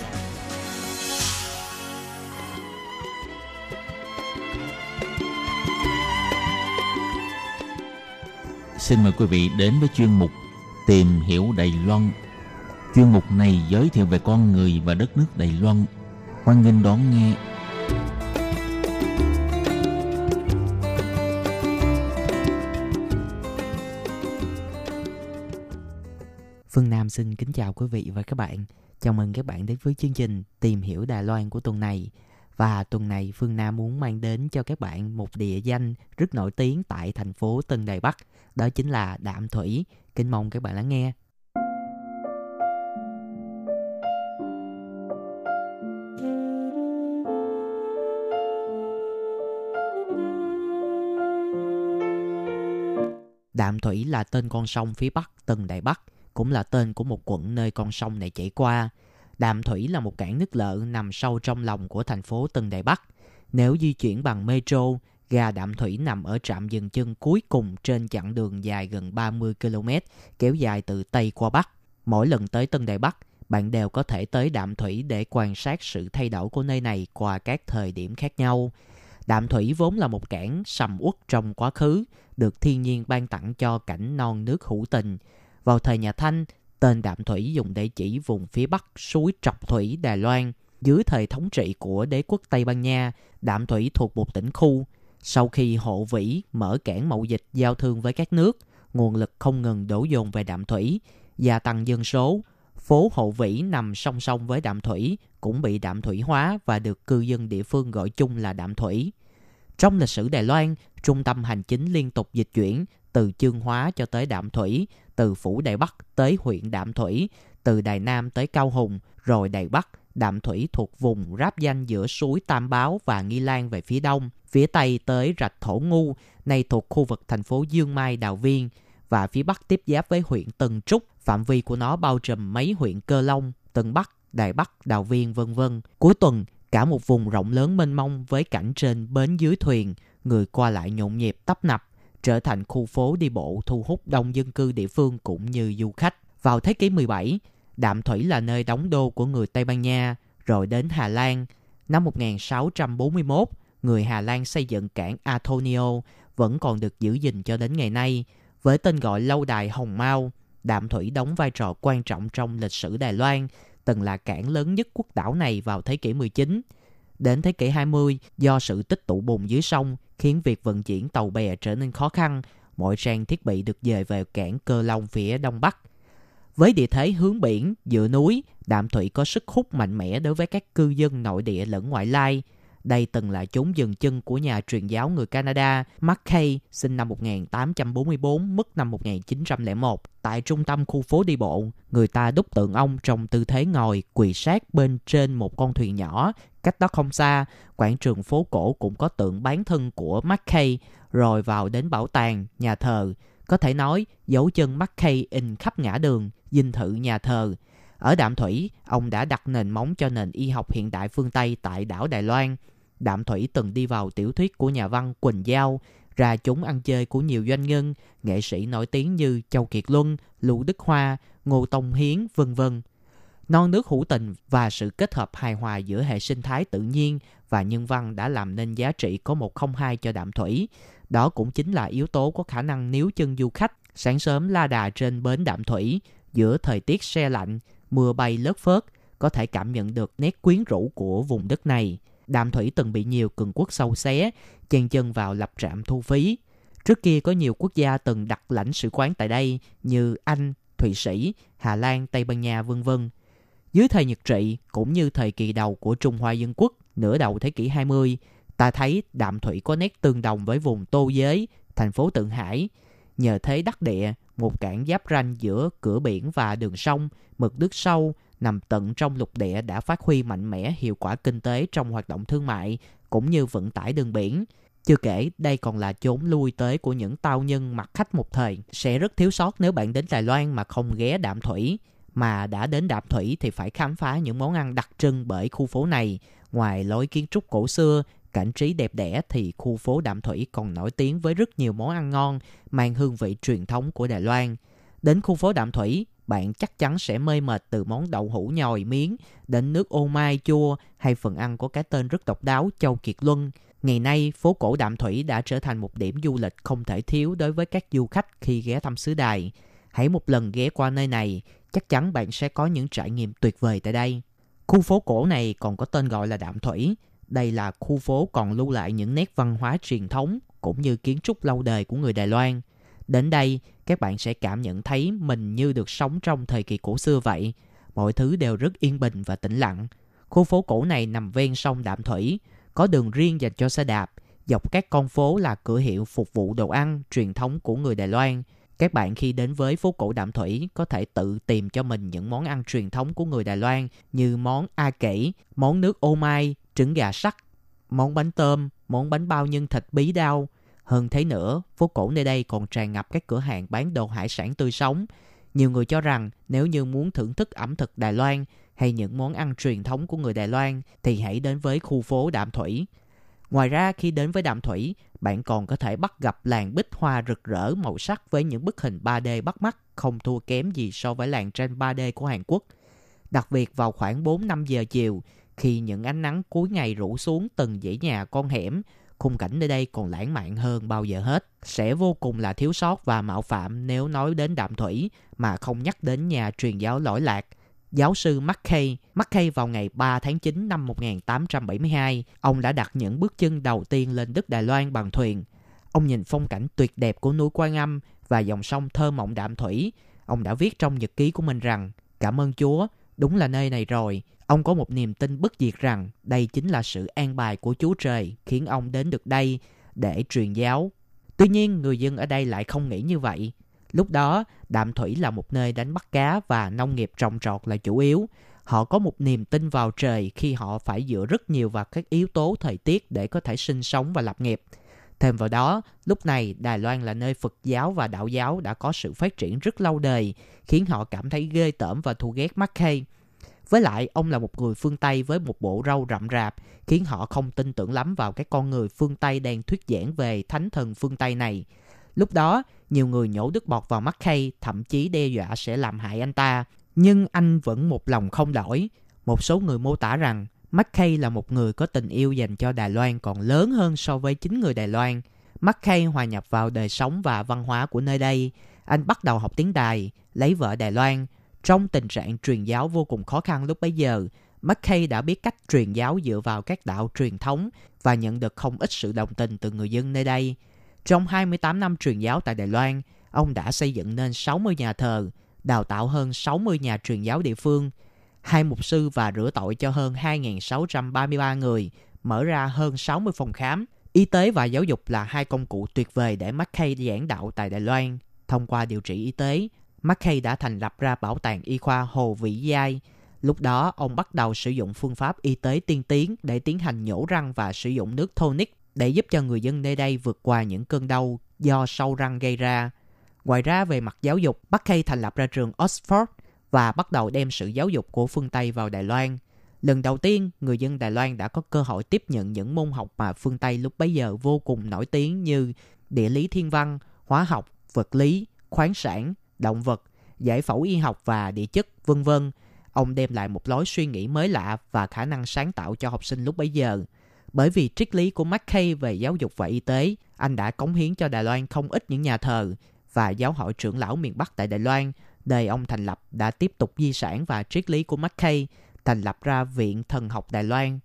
Xin mời quý vị đến với chuyên mục Tìm hiểu Đài Loan. Chuyên mục này giới thiệu về con người và đất nước Đài Loan. Hoan nghênh đón nghe. Phương Nam xin kính chào quý vị và các bạn. Chào mừng các bạn đến với chương trình Tìm hiểu Đài Loan của tuần này. Và tuần này Phương Nam muốn mang đến cho các bạn một địa danh rất nổi tiếng tại thành phố Tân Đài Bắc. Đó chính là Đạm Thủy. Kính mong các bạn lắng nghe. Đạm Thủy là tên con sông phía bắc Tân Đại Bắc, cũng là tên của một quận nơi con sông này chảy qua. Đạm Thủy là một cảng nước lợ nằm sâu trong lòng của thành phố Tân Đại Bắc. Nếu di chuyển bằng metro, ga Đạm Thủy nằm ở trạm dừng chân cuối cùng trên chặng đường dài gần 30 km, kéo dài từ Tây qua Bắc. Mỗi lần tới Tân Đại Bắc, bạn đều có thể tới Đạm Thủy để quan sát sự thay đổi của nơi này qua các thời điểm khác nhau. Đạm Thủy vốn là một cảng sầm uất trong quá khứ, được thiên nhiên ban tặng cho cảnh non nước hữu tình. Vào thời nhà Thanh, tên Đạm Thủy dùng để chỉ vùng phía bắc suối Trọc Thủy, Đài Loan. Dưới thời thống trị của đế quốc Tây Ban Nha, Đạm Thủy thuộc một tỉnh khu. Sau khi hộ vĩ mở cảng mậu dịch giao thương với các nước, nguồn lực không ngừng đổ dồn về Đạm Thủy, gia tăng dân số. Phố Hộ Vĩ nằm song song với Đạm Thủy cũng bị Đạm Thủy hóa và được cư dân địa phương gọi chung là Đạm Thủy. Trong lịch sử Đài Loan, trung tâm hành chính liên tục dịch chuyển từ Chương Hóa cho tới Đạm Thủy, từ Phủ Đài Bắc tới huyện Đạm Thủy, từ Đài Nam tới Cao Hùng, rồi Đài Bắc, Đạm Thủy thuộc vùng ráp danh giữa suối Tam Báo và Nghi Lan về phía đông, phía tây tới rạch Thổ Ngu, nay thuộc khu vực thành phố Dương Mai Đào Viên, và phía bắc tiếp giáp với huyện Tân Trúc, phạm vi của nó bao trùm mấy huyện Cơ Long, Tân Bắc, Đài Bắc, Đào Viên vân vân. Cuối tuần, cả một vùng rộng lớn mênh mông với cảnh trên bến dưới thuyền, người qua lại nhộn nhịp tấp nập, trở thành khu phố đi bộ thu hút đông dân cư địa phương cũng như du khách. Vào thế kỷ 17, Đạm Thủy là nơi đóng đô của người Tây Ban Nha, rồi đến Hà Lan. Năm 1641, người Hà Lan xây dựng cảng Antonio vẫn còn được giữ gìn cho đến ngày nay. Với tên gọi lâu đài Hồng Mao, Đạm Thủy đóng vai trò quan trọng trong lịch sử Đài Loan, từng là cảng lớn nhất quốc đảo này vào thế kỷ 19. Đến thế kỷ 20, do sự tích tụ bùn dưới sông khiến việc vận chuyển tàu bè trở nên khó khăn, mọi trang thiết bị được dời về cảng Cơ Long phía đông bắc. Với địa thế hướng biển, dựa núi, Đạm Thủy có sức hút mạnh mẽ đối với các cư dân nội địa lẫn ngoại lai. Đây từng là chốn dừng chân của nhà truyền giáo người Canada Mackay sinh năm 1844, mất năm 1901. Tại trung tâm khu phố đi bộ, người ta đúc tượng ông trong tư thế ngồi quỳ sát bên trên một con thuyền nhỏ. Cách đó không xa, quảng trường phố cổ cũng có tượng bán thân của Mackay, rồi vào đến bảo tàng, nhà thờ. Có thể nói, dấu chân Mackay in khắp ngã đường, dinh thự nhà thờ. Ở Đạm Thủy, ông đã đặt nền móng cho nền y học hiện đại phương Tây tại đảo Đài Loan. Đạm Thủy từng đi vào tiểu thuyết của nhà văn Quỳnh Giao, ra chúng ăn chơi của nhiều doanh nhân, nghệ sĩ nổi tiếng như Châu Kiệt Luân, Lưu Đức Hoa, Ngô Tông Hiến, vân vân. Non nước hữu tình và sự kết hợp hài hòa giữa hệ sinh thái tự nhiên và nhân văn đã làm nên giá trị có một không hai cho Đạm Thủy. Đó cũng chính là yếu tố có khả năng níu chân du khách sáng sớm la đà trên bến Đạm Thủy giữa thời tiết se lạnh, mưa bay lất phớt, có thể cảm nhận được nét quyến rũ của vùng đất này. Đạm Thủy từng bị nhiều cường quốc sâu xé, chen chân vào lập trạm thu phí. Trước kia có nhiều quốc gia từng đặt lãnh sự quán tại đây như Anh, Thụy Sĩ, Hà Lan, Tây Ban Nha vân vân. Dưới thời Nhật trị cũng như thời kỳ đầu của Trung Hoa Dân Quốc nửa đầu thế kỷ 20, ta thấy Đạm Thủy có nét tương đồng với vùng Tô Giới, thành phố Tượng Hải. Nhờ thế đắc địa, một cảng giáp ranh giữa cửa biển và đường sông, mực nước sâu, nằm tận trong lục địa đã phát huy mạnh mẽ hiệu quả kinh tế trong hoạt động thương mại cũng như vận tải đường biển. Chưa kể, đây còn là chốn lui tới của những tao nhân mặc khách một thời. Sẽ rất thiếu sót nếu bạn đến Đài Loan mà không ghé Đạm Thủy. Mà đã đến Đạm Thủy thì phải khám phá những món ăn đặc trưng bởi khu phố này. Ngoài lối kiến trúc cổ xưa, cảnh trí đẹp đẽ thì khu phố Đạm Thủy còn nổi tiếng với rất nhiều món ăn ngon mang hương vị truyền thống của Đài Loan. Đến khu phố Đạm Thủy, bạn chắc chắn sẽ mê mệt từ món đậu hũ nhồi miếng đến nước ô mai chua hay phần ăn có cái tên rất độc đáo Châu Kiệt Luân. Ngày nay, phố cổ Đạm Thủy đã trở thành một điểm du lịch không thể thiếu đối với các du khách khi ghé thăm xứ Đài. Hãy một lần ghé qua nơi này, chắc chắn bạn sẽ có những trải nghiệm tuyệt vời tại đây. Khu phố cổ này còn có tên gọi là Đạm Thủy. Đây là khu phố còn lưu lại những nét văn hóa truyền thống cũng như kiến trúc lâu đời của người Đài Loan. Đến đây, các bạn sẽ cảm nhận thấy mình như được sống trong thời kỳ cổ xưa vậy. Mọi thứ đều rất yên bình và tĩnh lặng. Khu phố cổ này nằm ven sông Đạm Thủy, có đường riêng dành cho xe đạp. Dọc các con phố là cửa hiệu phục vụ đồ ăn truyền thống của người Đài Loan. Các bạn khi đến với phố cổ Đạm Thủy có thể tự tìm cho mình những món ăn truyền thống của người Đài Loan như món A Kỷ, món nước ô mai, trứng gà sắt, món bánh tôm, món bánh bao nhân thịt bí đao, hơn thế nữa, phố cổ nơi đây còn tràn ngập các cửa hàng bán đồ hải sản tươi sống. Nhiều người cho rằng nếu như muốn thưởng thức ẩm thực Đài Loan hay những món ăn truyền thống của người Đài Loan thì hãy đến với khu phố Đạm Thủy. Ngoài ra khi đến với Đạm Thủy, bạn còn có thể bắt gặp làng bích hoa rực rỡ màu sắc với những bức hình 3D bắt mắt không thua kém gì so với làng tranh 3D của Hàn Quốc. Đặc biệt vào khoảng 4-5 giờ chiều, khi những ánh nắng cuối ngày rủ xuống từng dãy nhà con hẻm, khung cảnh nơi đây còn lãng mạn hơn bao giờ hết. Sẽ vô cùng là thiếu sót và mạo phạm nếu nói đến Đạm Thủy mà không nhắc đến nhà truyền giáo lỗi lạc. Giáo sư Mackay, Mackay vào ngày 3 tháng 9 năm 1872, ông đã đặt những bước chân đầu tiên lên đất Đài Loan bằng thuyền. Ông nhìn phong cảnh tuyệt đẹp của núi Quan Âm và dòng sông thơ mộng Đạm Thủy. Ông đã viết trong nhật ký của mình rằng, cảm ơn Chúa, đúng là nơi này rồi, Ông có một niềm tin bất diệt rằng đây chính là sự an bài của Chúa Trời khiến ông đến được đây để truyền giáo. Tuy nhiên, người dân ở đây lại không nghĩ như vậy. Lúc đó, Đạm Thủy là một nơi đánh bắt cá và nông nghiệp trồng trọt là chủ yếu. Họ có một niềm tin vào trời khi họ phải dựa rất nhiều vào các yếu tố thời tiết để có thể sinh sống và lập nghiệp. Thêm vào đó, lúc này Đài Loan là nơi Phật giáo và đạo giáo đã có sự phát triển rất lâu đời, khiến họ cảm thấy ghê tởm và thù ghét Mackay. Với lại, ông là một người phương Tây với một bộ râu rậm rạp, khiến họ không tin tưởng lắm vào cái con người phương Tây đang thuyết giảng về thánh thần phương Tây này. Lúc đó, nhiều người nhổ nước bọt vào mắt Kay, thậm chí đe dọa sẽ làm hại anh ta. Nhưng anh vẫn một lòng không đổi. Một số người mô tả rằng McKay là một người có tình yêu dành cho Đài Loan còn lớn hơn so với chính người Đài Loan. McKay hòa nhập vào đời sống và văn hóa của nơi đây. Anh bắt đầu học tiếng Đài, lấy vợ Đài Loan, trong tình trạng truyền giáo vô cùng khó khăn lúc bấy giờ, McKay đã biết cách truyền giáo dựa vào các đạo truyền thống và nhận được không ít sự đồng tình từ người dân nơi đây. Trong 28 năm truyền giáo tại Đài Loan, ông đã xây dựng nên 60 nhà thờ, đào tạo hơn 60 nhà truyền giáo địa phương, hai mục sư và rửa tội cho hơn 2.633 người, mở ra hơn 60 phòng khám. Y tế và giáo dục là hai công cụ tuyệt vời để McKay giảng đạo tại Đài Loan. Thông qua điều trị y tế, Mackay đã thành lập ra bảo tàng y khoa Hồ Vĩ Giai. Lúc đó, ông bắt đầu sử dụng phương pháp y tế tiên tiến để tiến hành nhổ răng và sử dụng nước tonic để giúp cho người dân nơi đây vượt qua những cơn đau do sâu răng gây ra. Ngoài ra về mặt giáo dục, Mackay thành lập ra trường Oxford và bắt đầu đem sự giáo dục của phương Tây vào Đài Loan. Lần đầu tiên, người dân Đài Loan đã có cơ hội tiếp nhận những môn học mà phương Tây lúc bấy giờ vô cùng nổi tiếng như địa lý thiên văn, hóa học, vật lý, khoáng sản, động vật, giải phẫu y học và địa chất, vân vân. Ông đem lại một lối suy nghĩ mới lạ và khả năng sáng tạo cho học sinh lúc bấy giờ. Bởi vì triết lý của Mackay về giáo dục và y tế, anh đã cống hiến cho Đài Loan không ít những nhà thờ và giáo hội trưởng lão miền Bắc tại Đài Loan, nơi ông thành lập đã tiếp tục di sản và triết lý của Mackay, thành lập ra Viện Thần học Đài Loan,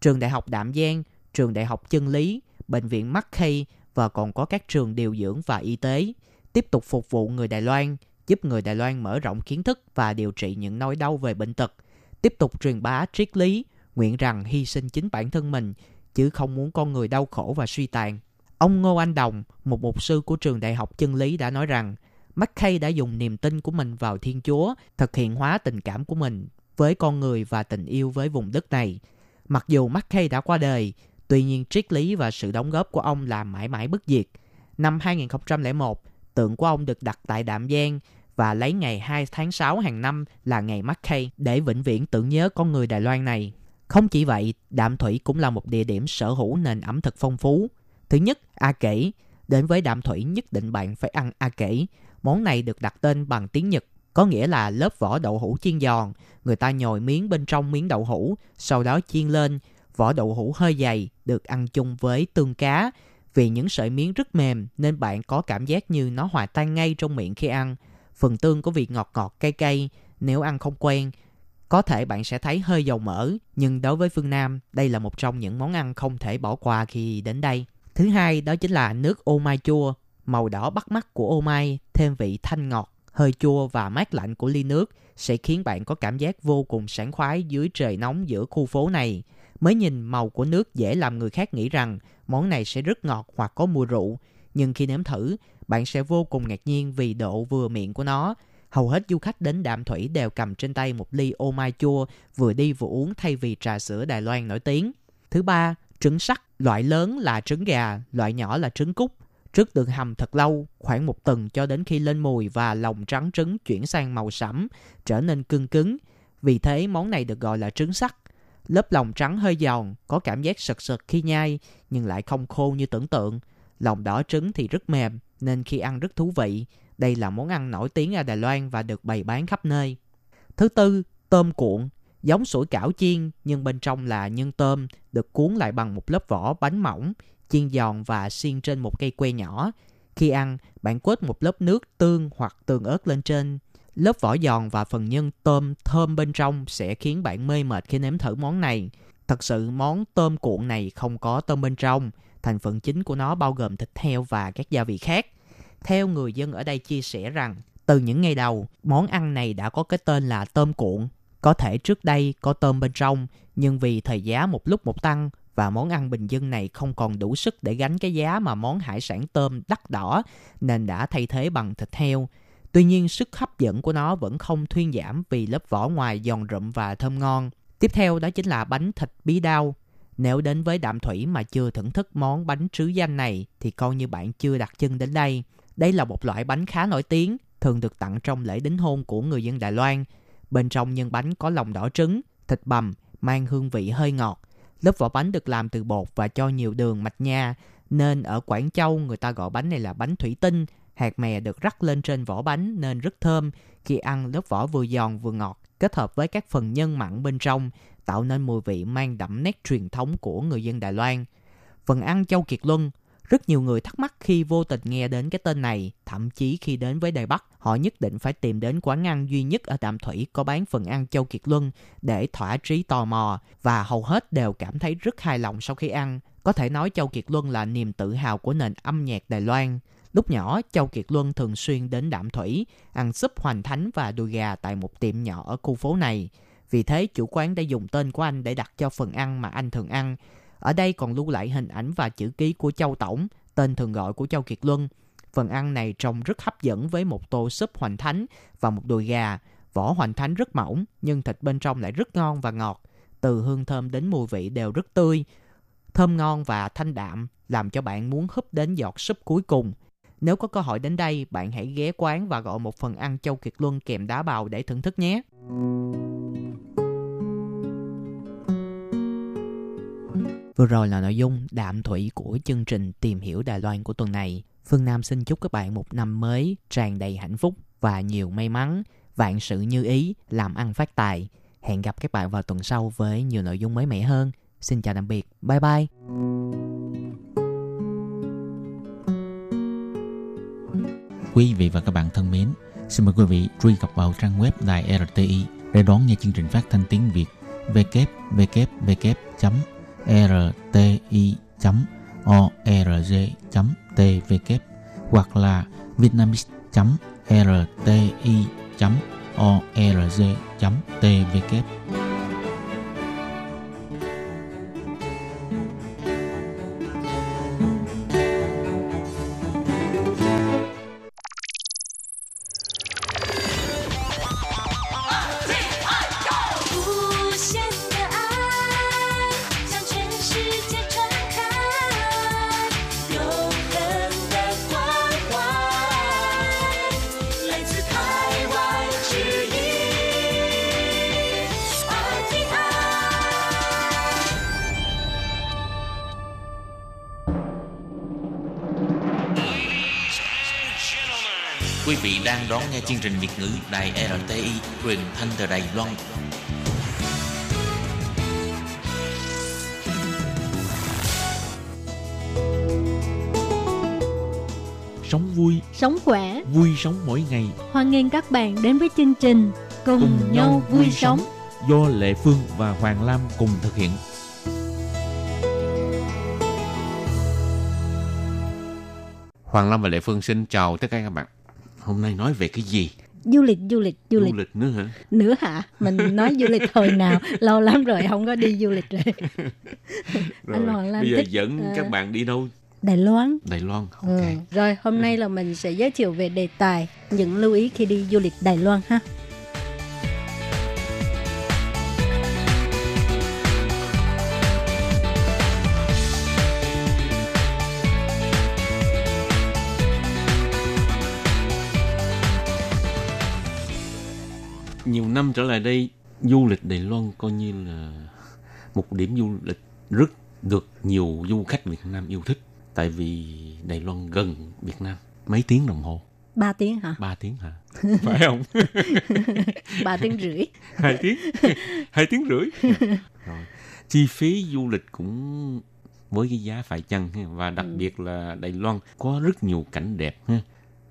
trường đại học Đạm Giang, trường đại học Chân lý, bệnh viện Mackay và còn có các trường điều dưỡng và y tế – tiếp tục phục vụ người Đài Loan, giúp người Đài Loan mở rộng kiến thức và điều trị những nỗi đau về bệnh tật. tiếp tục truyền bá triết lý, nguyện rằng hy sinh chính bản thân mình, chứ không muốn con người đau khổ và suy tàn. Ông Ngô Anh Đồng, một mục sư của trường đại học chân lý đã nói rằng, McKay đã dùng niềm tin của mình vào Thiên Chúa, thực hiện hóa tình cảm của mình với con người và tình yêu với vùng đất này. Mặc dù McKay đã qua đời, tuy nhiên triết lý và sự đóng góp của ông là mãi mãi bất diệt. Năm 2001, tượng của ông được đặt tại Đạm Giang và lấy ngày 2 tháng 6 hàng năm là ngày McKay để vĩnh viễn tưởng nhớ con người Đài Loan này. Không chỉ vậy, Đạm Thủy cũng là một địa điểm sở hữu nền ẩm thực phong phú. Thứ nhất, A Kể. Đến với Đạm Thủy nhất định bạn phải ăn A Kể. Món này được đặt tên bằng tiếng Nhật, có nghĩa là lớp vỏ đậu hũ chiên giòn. Người ta nhồi miếng bên trong miếng đậu hũ, sau đó chiên lên. Vỏ đậu hũ hơi dày, được ăn chung với tương cá. Vì những sợi miếng rất mềm nên bạn có cảm giác như nó hòa tan ngay trong miệng khi ăn. Phần tương có vị ngọt ngọt cay cay, nếu ăn không quen, có thể bạn sẽ thấy hơi dầu mỡ, nhưng đối với phương Nam, đây là một trong những món ăn không thể bỏ qua khi đến đây. Thứ hai đó chính là nước ô mai chua. Màu đỏ bắt mắt của ô mai thêm vị thanh ngọt, hơi chua và mát lạnh của ly nước sẽ khiến bạn có cảm giác vô cùng sảng khoái dưới trời nóng giữa khu phố này. Mới nhìn màu của nước dễ làm người khác nghĩ rằng món này sẽ rất ngọt hoặc có mùi rượu. Nhưng khi nếm thử, bạn sẽ vô cùng ngạc nhiên vì độ vừa miệng của nó. Hầu hết du khách đến Đạm Thủy đều cầm trên tay một ly ô mai chua vừa đi vừa uống thay vì trà sữa Đài Loan nổi tiếng. Thứ ba, trứng sắt. Loại lớn là trứng gà, loại nhỏ là trứng cút. trước được hầm thật lâu, khoảng một tuần cho đến khi lên mùi và lòng trắng trứng chuyển sang màu sẫm, trở nên cưng cứng. Vì thế món này được gọi là trứng sắt. Lớp lòng trắng hơi giòn, có cảm giác sật sật khi nhai, nhưng lại không khô như tưởng tượng. Lòng đỏ trứng thì rất mềm, nên khi ăn rất thú vị. Đây là món ăn nổi tiếng ở Đài Loan và được bày bán khắp nơi. Thứ tư, tôm cuộn. Giống sủi cảo chiên nhưng bên trong là nhân tôm được cuốn lại bằng một lớp vỏ bánh mỏng, chiên giòn và xiên trên một cây que nhỏ. Khi ăn, bạn quết một lớp nước tương hoặc tương ớt lên trên. Lớp vỏ giòn và phần nhân tôm thơm bên trong sẽ khiến bạn mê mệt khi nếm thử món này. Thật sự món tôm cuộn này không có tôm bên trong. Thành phần chính của nó bao gồm thịt heo và các gia vị khác. Theo người dân ở đây chia sẻ rằng, từ những ngày đầu, món ăn này đã có cái tên là tôm cuộn. Có thể trước đây có tôm bên trong, nhưng vì thời giá một lúc một tăng và món ăn bình dân này không còn đủ sức để gánh cái giá mà món hải sản tôm đắt đỏ nên đã thay thế bằng thịt heo. Tuy nhiên sức hấp dẫn của nó vẫn không thuyên giảm vì lớp vỏ ngoài giòn rụm và thơm ngon. Tiếp theo đó chính là bánh thịt bí đao. Nếu đến với Đạm Thủy mà chưa thưởng thức món bánh trứ danh này thì coi như bạn chưa đặt chân đến đây. Đây là một loại bánh khá nổi tiếng, thường được tặng trong lễ đính hôn của người dân Đài Loan. Bên trong nhân bánh có lòng đỏ trứng, thịt bằm, mang hương vị hơi ngọt. Lớp vỏ bánh được làm từ bột và cho nhiều đường mạch nha, nên ở Quảng Châu người ta gọi bánh này là bánh thủy tinh. Hạt mè được rắc lên trên vỏ bánh nên rất thơm. Khi ăn lớp vỏ vừa giòn vừa ngọt, kết hợp với các phần nhân mặn bên trong, tạo nên mùi vị mang đậm nét truyền thống của người dân Đài Loan. Phần ăn Châu Kiệt Luân rất nhiều người thắc mắc khi vô tình nghe đến cái tên này, thậm chí khi đến với Đài Bắc, họ nhất định phải tìm đến quán ăn duy nhất ở Đạm Thủy có bán phần ăn Châu Kiệt Luân để thỏa trí tò mò và hầu hết đều cảm thấy rất hài lòng sau khi ăn. Có thể nói Châu Kiệt Luân là niềm tự hào của nền âm nhạc Đài Loan. Lúc nhỏ, Châu Kiệt Luân thường xuyên đến Đạm Thủy, ăn súp hoành thánh và đùi gà tại một tiệm nhỏ ở khu phố này. Vì thế, chủ quán đã dùng tên của anh để đặt cho phần ăn mà anh thường ăn ở đây còn lưu lại hình ảnh và chữ ký của Châu Tổng, tên thường gọi của Châu Kiệt Luân. Phần ăn này trông rất hấp dẫn với một tô súp hoành thánh và một đùi gà. Vỏ hoành thánh rất mỏng, nhưng thịt bên trong lại rất ngon và ngọt. Từ hương thơm đến mùi vị đều rất tươi. Thơm ngon và thanh đạm, làm cho bạn muốn húp đến giọt súp cuối cùng. Nếu có cơ hội đến đây, bạn hãy ghé quán và gọi một phần ăn Châu Kiệt Luân kèm đá bào để thưởng thức nhé. Vừa rồi là nội dung đạm thủy của chương trình Tìm hiểu Đài Loan của tuần này. Phương Nam xin chúc các bạn một năm mới tràn đầy hạnh phúc và nhiều may mắn, vạn sự như ý, làm ăn phát tài. Hẹn gặp các bạn vào tuần sau với nhiều nội dung mới mẻ hơn. Xin chào tạm biệt. Bye bye. Quý vị và các bạn thân mến, xin mời quý vị truy cập vào trang web Đài RTI để đón nghe chương trình phát thanh tiếng Việt www rti.org.tvk hoặc là vietnamese.rti.org.tvk đang đón nghe chương trình Việt ngữ Đài RTI truyền thanh từ Đài Loan. Sống vui, Sống khỏe, vui sống mỗi ngày hoan nghênh các bạn đến với chương trình Cùng, cùng nhau vui sống. do Lệ Phương và Hoàng Lam cùng thực hiện. Hoàng Lam và Lệ Phương xin chào tất cả các bạn. Hôm nay nói về cái gì? Du lịch, du lịch, du lịch Du lịch nữa hả? nữa hả? Mình nói du lịch hồi nào? Lâu lắm rồi không có đi du lịch rồi. Anh Hoàng Lam bây giờ thích, dẫn ờ, các bạn đi đâu? Đài Loan. Đài Loan. Ok. Ừ. Rồi hôm nay là mình sẽ giới thiệu về đề tài những lưu ý khi đi du lịch Đài Loan ha. Năm trở lại đây, du lịch Đài Loan coi như là một điểm du lịch rất được nhiều du khách Việt Nam yêu thích. Tại vì Đài Loan gần Việt Nam mấy tiếng đồng hồ, 3 tiếng hả? 3 tiếng hả? Phải không? 3 tiếng rưỡi. hai tiếng hai tiếng rưỡi rồi chi phí du lịch cũng với cái giá phải chăng và đặc biệt là Đài Loan có rất nhiều cảnh đẹp ha.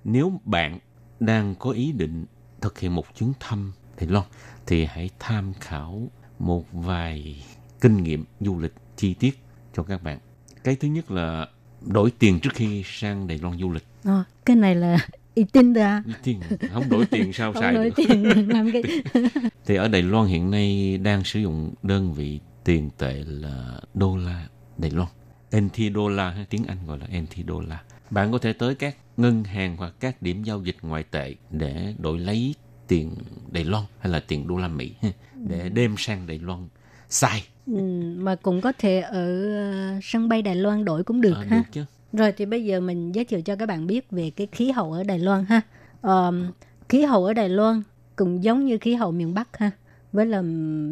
nếu bạn đang có ý định thực hiện một chuyến thăm Đài Loan thì hãy tham khảo một vài kinh nghiệm du lịch chi tiết cho các bạn cái thứ nhất là đổi tiền trước khi sang Đài Loan du lịch Ờ, cái này là y tin ra. tiền không đổi tiền sao Không xài nói được tiền làm cái Thì ở Đài Loan hiện nay đang sử dụng đơn vị tiền tệ là đô la Đài Loan. NT đô la, tiếng Anh gọi là NT đô la. Bạn có thể tới các ngân hàng hoặc các điểm giao dịch ngoại tệ để đổi lấy tiền Đài Loan hay là tiền đô la Mỹ để đem sang Đài Loan xài. Ừ, mà cũng có thể ở ờ, sân bay Đài Loan đổi cũng được Ờ, ha. được chứ. Rồi thì bây giờ mình giới thiệu cho các bạn biết về cái khí hậu ở Đài Loan ha. Ờm, khí hậu ở Đài Loan cũng giống như khí hậu miền Bắc ha, với là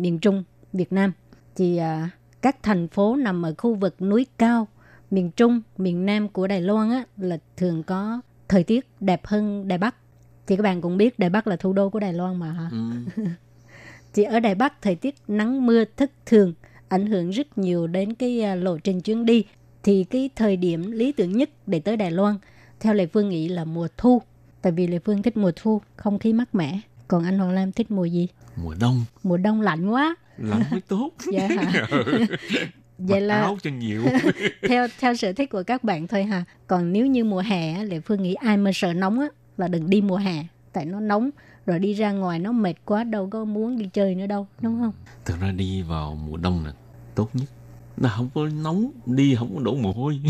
miền Trung Việt Nam. Thì à, các thành phố nằm ở khu vực núi cao miền Trung, miền Nam của Đài Loan á là thường có thời tiết đẹp hơn Đài Bắc. Thì các bạn cũng biết Đài Bắc là thủ đô của Đài Loan mà ha. Ừ. Thì ở Đài Bắc thời tiết nắng mưa thất thường ảnh hưởng rất nhiều đến cái à, lộ trình chuyến đi. Thì cái thời điểm lý tưởng nhất để tới Đài Loan theo Lê Phương nghĩ là mùa thu. Tại vì Lê Phương thích mùa thu, không khí mát mẻ. Còn anh Hoàng Lam thích mùa gì? Mùa đông Mùa đông lạnh quá. lạnh mới tốt. Dạ hả? Vậy Mặc là áo cho nhiều. theo theo sở thích của các bạn thôi ha. Còn nếu như mùa hè Lê Phương nghĩ ai mà sợ nóng á là đừng đi mùa hè, tại nó nóng rồi đi ra ngoài nó mệt quá đâu có muốn đi chơi nữa đâu, đúng không? Thực ra đi vào mùa đông là tốt nhất. Nó không có nóng, đi không có đổ mồ hôi.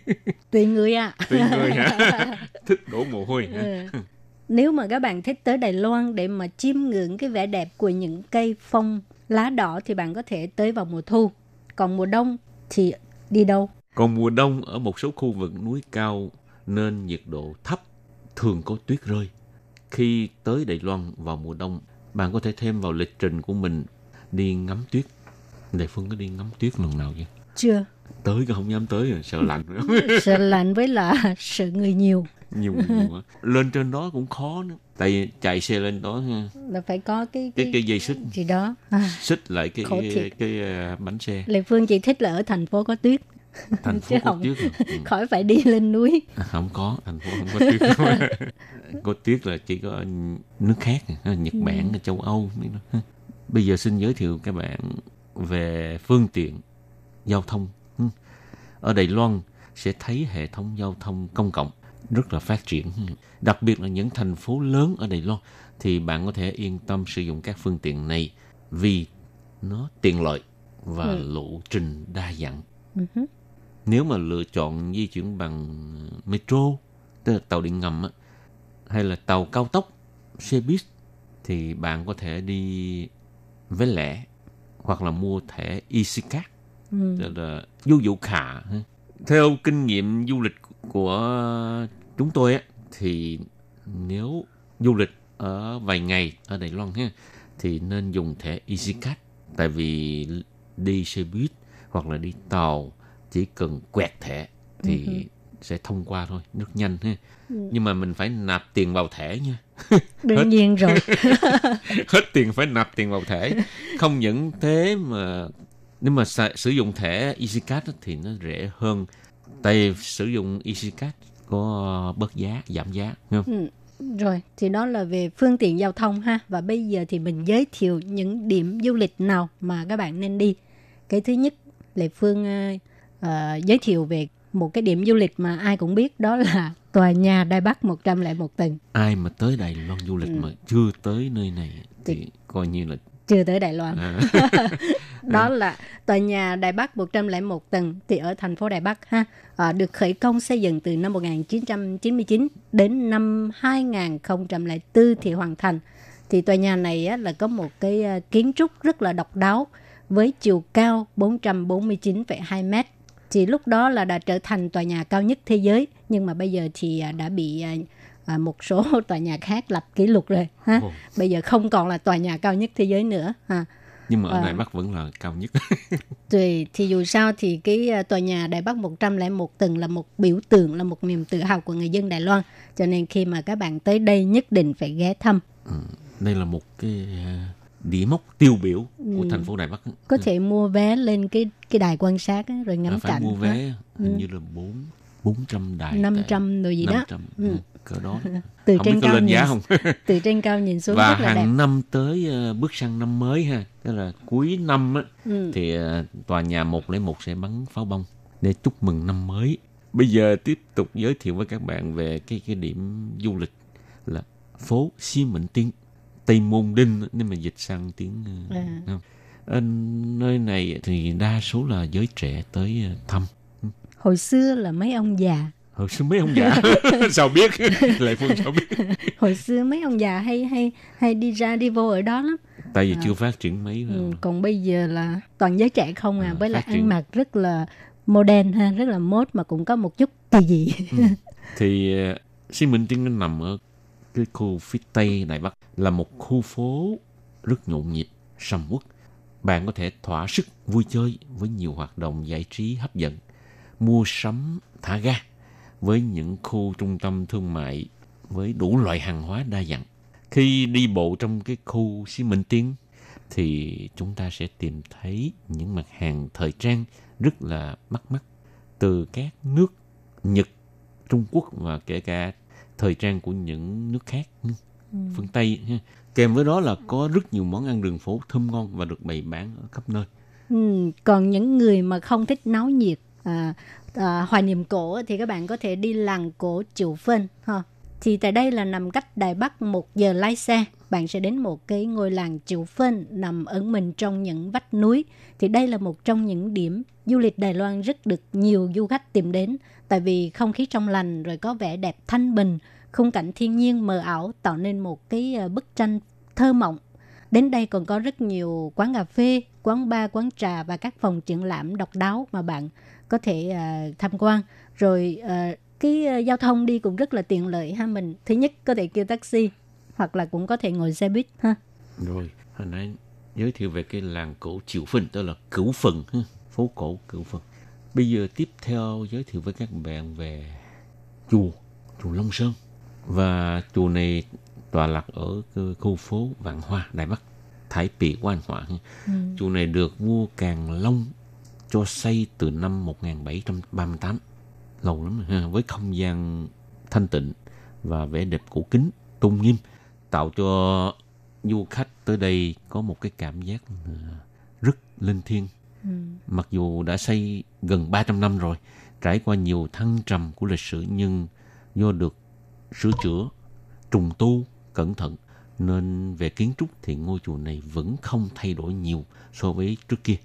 Tùy người à. Tùy người hả? Thích đổ mồ hôi hả? Ừ. Nếu mà các bạn thích tới Đài Loan để mà chiêm ngưỡng cái vẻ đẹp của những cây phong lá đỏ thì bạn có thể tới vào mùa thu. Còn mùa đông thì đi đâu? Còn mùa đông ở một số khu vực núi cao nên nhiệt độ thấp, thường có tuyết rơi. Khi tới Đài Loan vào mùa đông, bạn có thể thêm vào lịch trình của mình đi ngắm tuyết. Đại Phương có đi ngắm tuyết lần nào chưa? Chưa. Tới không dám tới rồi, sợ lạnh. Sợ lạnh với là sợ người nhiều. nhiều nhiều. Lên trên đó cũng khó nữa. Tại vì chạy xe lên đó ha, Là phải có cái cái cái, cái dây xích gì đó. À, xích lại cái cái, cái, à, bánh xe. Lê Phương chỉ thích là ở thành phố có tuyết. Thành phố Chứ có không. tuyết. Ừ. Khỏi phải đi lên núi. À, không có thành phố không có tuyết có tuyết là chỉ có nước khác Nhật Bản ở châu Âu bây giờ xin giới thiệu các bạn về phương tiện giao thông Ừ. ở Đài Loan sẽ thấy hệ thống giao thông công cộng rất là phát triển đặc biệt là những thành phố lớn ở Đài Loan thì bạn có thể yên tâm sử dụng các phương tiện này vì nó tiện lợi và lộ trình đa dạng Ừ hứ. Nếu mà lựa chọn di chuyển bằng metro tức là tàu điện ngầm á, hay là tàu cao tốc xe buýt thì bạn có thể đi với lẻ hoặc là mua thẻ EasyCard Ừ. tức là du dụ khả theo kinh nghiệm du lịch của chúng tôi á thì nếu du lịch ở vài ngày ở Đài Loan ha thì nên dùng thẻ EasyCard tại vì đi xe buýt hoặc là đi tàu chỉ cần quẹt thẻ thì sẽ thông qua thôi rất nhanh ha nhưng mà mình phải nạp tiền vào thẻ nha Đương nhiên rồi. hết tiền phải nạp tiền vào thẻ không những thế mà nếu mà xài- sử dụng thẻ EasyCard thì nó rẻ hơn tại sử dụng EasyCard có bớt giá giảm giá không? Rồi, thì đó là về phương tiện giao thông ha. Và bây giờ thì mình giới thiệu những điểm du lịch nào mà các bạn nên đi. Cái thứ nhất, Lệ Phương ờ, ờ, giới thiệu về một cái điểm du lịch mà ai cũng biết đó là tòa nhà Đài Bắc 101 tầng. ai mà tới Đài Loan du lịch mà chưa tới nơi này thì Thì- coi như là Chưa tới Đài Loan. à, đó là tòa nhà Đài Bắc 101 tầng thì ở thành phố Đài Bắc ha. À, được khởi công xây dựng từ năm 1999 đến năm 2004 thì hoàn thành. Thì tòa nhà này á, là có một cái à, kiến trúc rất là độc đáo với chiều cao 449,2 mét thì lúc đó là đã trở thành tòa nhà cao nhất thế giới nhưng mà bây giờ thì à, đã bị à, à, một số tòa nhà khác lập kỷ lục rồi ha Ồ. bây giờ không còn là tòa nhà cao nhất thế giới nữa ha nhưng mà ở À. Đài Bắc vẫn là cao nhất Tùy, thì dù sao thì cái tòa nhà Đài Bắc 101 tầng là một biểu tượng, là một niềm tự hào của người dân Đài Loan. Cho nên khi mà các bạn tới đây nhất định phải ghé thăm. đây là một cái điểm mốc tiêu biểu của thành phố Đài Bắc. Có thể mua vé lên cái cái đài quan sát á, rồi ngắm à, phải cảnh. mua vé hình như là bốn bốn trăm đài 500 rồi gì đó. 500, ừ. cỡ đó Từ không trên cao lên nhìn, giá không từ trên cao nhìn xuống và rất là đẹp. hàng năm tới ờ, bước sang năm mới ha tức là cuối năm á Ừ. thì ờ, tòa nhà 101 sẽ bắn pháo bông để chúc mừng năm mới bây giờ tiếp tục giới thiệu với các bạn về cái cái điểm du lịch là phố Xi Mệnh Tiên Tây Môn Đinh nếu mà dịch sang tiếng ờ, À. không? Ở nơi này thì đa số là giới trẻ tới ờ, thăm. Hồi xưa là mấy ông già, hồi xưa mấy ông già? Sao biết? Lại phương sao biết? Hồi xưa mấy ông già hay hay hay đi ra đi vô ở đó lắm. tại vì chưa phát triển mấy Ừ, còn bây giờ là toàn giới trẻ không à, À, với lại ăn mặc rất là modern ha, rất là mốt mà cũng có một chút kỳ dị. thì uh, Xi Minh Tiên nằm ở cái khu phía tây Đài Bắc là một khu phố rất nhộn nhịp, sầm uất. Bạn có thể thỏa sức vui chơi với nhiều hoạt động giải trí hấp dẫn, mua sắm thả ga với những khu trung tâm thương mại với đủ loại hàng hóa đa dạng. Khi đi bộ trong cái khu xí Minh Tiến thì chúng ta sẽ tìm thấy những mặt hàng thời trang rất là bắt mắt từ các nước Nhật, Trung Quốc và kể cả thời trang của những nước khác ừ, phương Tây ha. kèm với đó là có rất nhiều món ăn đường phố thơm ngon và được bày bán ở khắp nơi Ừ, còn những người mà không thích náo nhiệt à, à, hoài niệm cổ thì các bạn có thể đi làng cổ Triệu Phân ha. Thì tại đây là nằm cách Đài Bắc một giờ lái xe. Bạn sẽ đến một cái ngôi làng Triệu Phân nằm ẩn mình trong những vách núi. Thì đây là một trong những điểm du lịch Đài Loan rất được nhiều du khách tìm đến. Tại vì không khí trong lành rồi có vẻ đẹp thanh bình, khung cảnh thiên nhiên mờ ảo tạo nên một cái ờ, bức tranh thơ mộng Đến đây còn có rất nhiều quán cà phê, quán bar, quán trà và các phòng triển lãm độc đáo mà bạn có thể uh, tham quan. Rồi uh, cái uh, giao thông đi cũng rất là tiện lợi ha mình. Thứ nhất có thể kêu taxi hoặc là cũng có thể ngồi xe buýt ha. rồi hồi nãy giới thiệu về cái làng cổ Triệu Phần, đó là Cửu Phần phố cổ Cửu Phần bây giờ tiếp theo giới thiệu với các bạn về chùa chùa Long Sơn. Và chùa này tọa lạc ở khu phố Vạn Hoa Đài Bắc Thái Pì Quan Họa ha. chùa này được vua Càn Long cho xây từ năm 1738 lâu lắm ha với không gian thanh tịnh và vẻ đẹp cổ kính tôn nghiêm tạo cho du khách tới đây có một cái cảm giác rất linh thiêng mặc dù đã xây gần 300 năm rồi trải qua nhiều thăng trầm của lịch sử nhưng do được sửa chữa trùng tu cẩn thận nên về kiến trúc thì ngôi chùa này vẫn không thay đổi nhiều so với trước kia.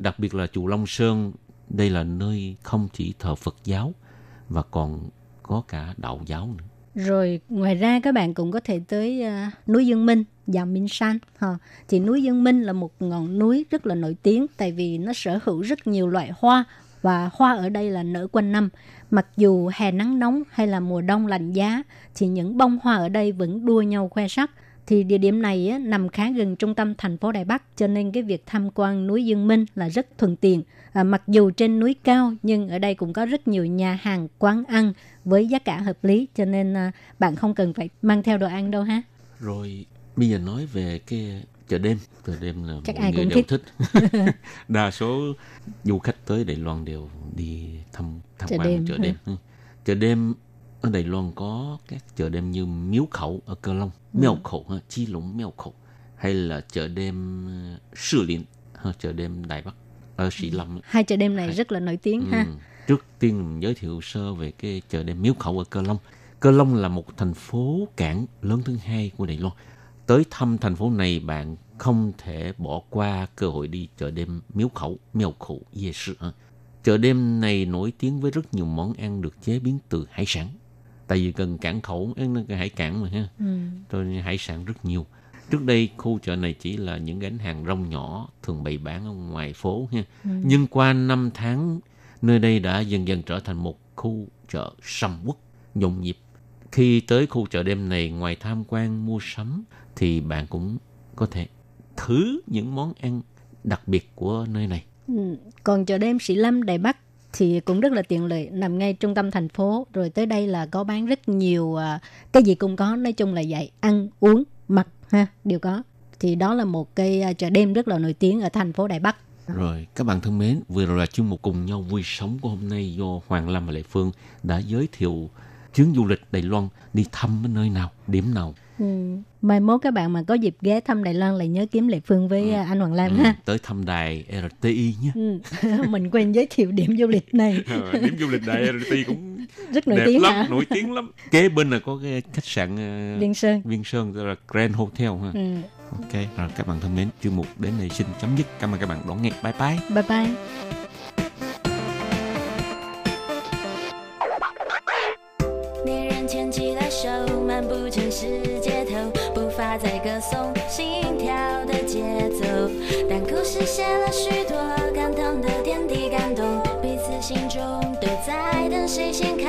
Đặc biệt là chùa Long Sơn đây là nơi không chỉ thờ Phật giáo và còn có cả đạo giáo nữa rồi ngoài ra các bạn cũng có thể tới uh, núi Dương Minh, và Minh San. Ha. Thì núi Dương Minh là một ngọn núi rất là nổi tiếng tại vì nó sở hữu rất nhiều loại hoa và hoa ở đây là nở quanh năm. Mặc dù hè nắng nóng hay là mùa đông lạnh giá thì những bông hoa ở đây vẫn đua nhau khoe sắc thì địa điểm này á, nằm khá gần trung tâm thành phố Đài Bắc cho nên cái việc tham quan núi Dương Minh là rất thuận tiện. À, mặc dù trên núi cao nhưng ở đây cũng có rất nhiều nhà hàng, quán ăn với giá cả hợp lý cho nên à, bạn không cần phải mang theo đồ ăn đâu ha. Rồi bây giờ nói về cái chợ đêm, chợ đêm là Chắc ai người cũng đều thích. thích. Đa số du khách tới Đài Loan đều đi thăm tham Chợ quan đêm, chợ ừ. đêm. Ừ. Chợ đêm ở Đài Loan có các chợ đêm như Miếu Khẩu ở Cơ Long, Ừ. Miếu Khẩu, ha, Chi Lũng Miếu Khẩu, hay là chợ đêm ờ, Sư Liễn, ha, chợ đêm Đài Bắc ở Sĩ Lâm. Hai chợ đêm này Hai- rất là nổi tiếng ha. Ừ. Trước tiên mình giới thiệu sơ về cái chợ đêm Miếu Khẩu ở Cơ Long. Cơ Long là một thành phố cảng lớn thứ hai của Đài Loan. Tới thăm thành phố này bạn không thể bỏ qua cơ hội đi chợ đêm Miếu Khẩu, Miếu Khẩu, 夜 Sư. ha. Chợ đêm này nổi tiếng với rất nhiều món ăn được chế biến từ hải sản. Tại vì gần cảng khẩu, hải cảng mà ha. Ừ. Nên hải sản rất nhiều. Trước đây khu chợ này chỉ là những gánh hàng rong nhỏ thường bày bán ở ngoài phố ha. Nhưng qua năm tháng, nơi đây đã dần dần trở thành một khu chợ sầm uất, nhộn nhịp. Khi tới khu chợ đêm này, ngoài tham quan mua sắm, thì bạn cũng có thể thử những món ăn đặc biệt của nơi này. Ừ. Còn chợ đêm Sĩ Lâm Đài Bắc thì cũng rất là tiện lợi nằm ngay trung tâm thành phố rồi tới đây là có bán rất nhiều à, cái gì cũng có nói chung là vậy ăn uống mặc ha đều có thì đó là một cái à, chợ đêm rất là nổi tiếng ở thành phố Đài Bắc rồi, các bạn thân mến, vừa rồi là chuyên mục cùng nhau vui sống của hôm nay do Hoàng Lâm và Lệ Phương đã giới thiệu chuyến du lịch Đài Loan đi thăm ở nơi nào, điểm nào. ừ. mai mốt các bạn mà có dịp ghé thăm Đài Loan lại nhớ kiếm Lệ Phương với à, anh Hoàng Lam Ừ, ha tới thăm đài RTI nhé. ừ. mình quên giới thiệu điểm du lịch này điểm du lịch đài RTI cũng rất nổi đẹp tiếng lắm, hả nổi tiếng lắm. Kế bên là có cái khách sạn ờ, Liên Sơn Viên Sơn, tức là Grand Hotel ha. ừ ok rồi các bạn thân mến chương mục đến đây xin chấm dứt. Cảm ơn các bạn đón nghe. Bye bye. Bye bye. Hãy subscribe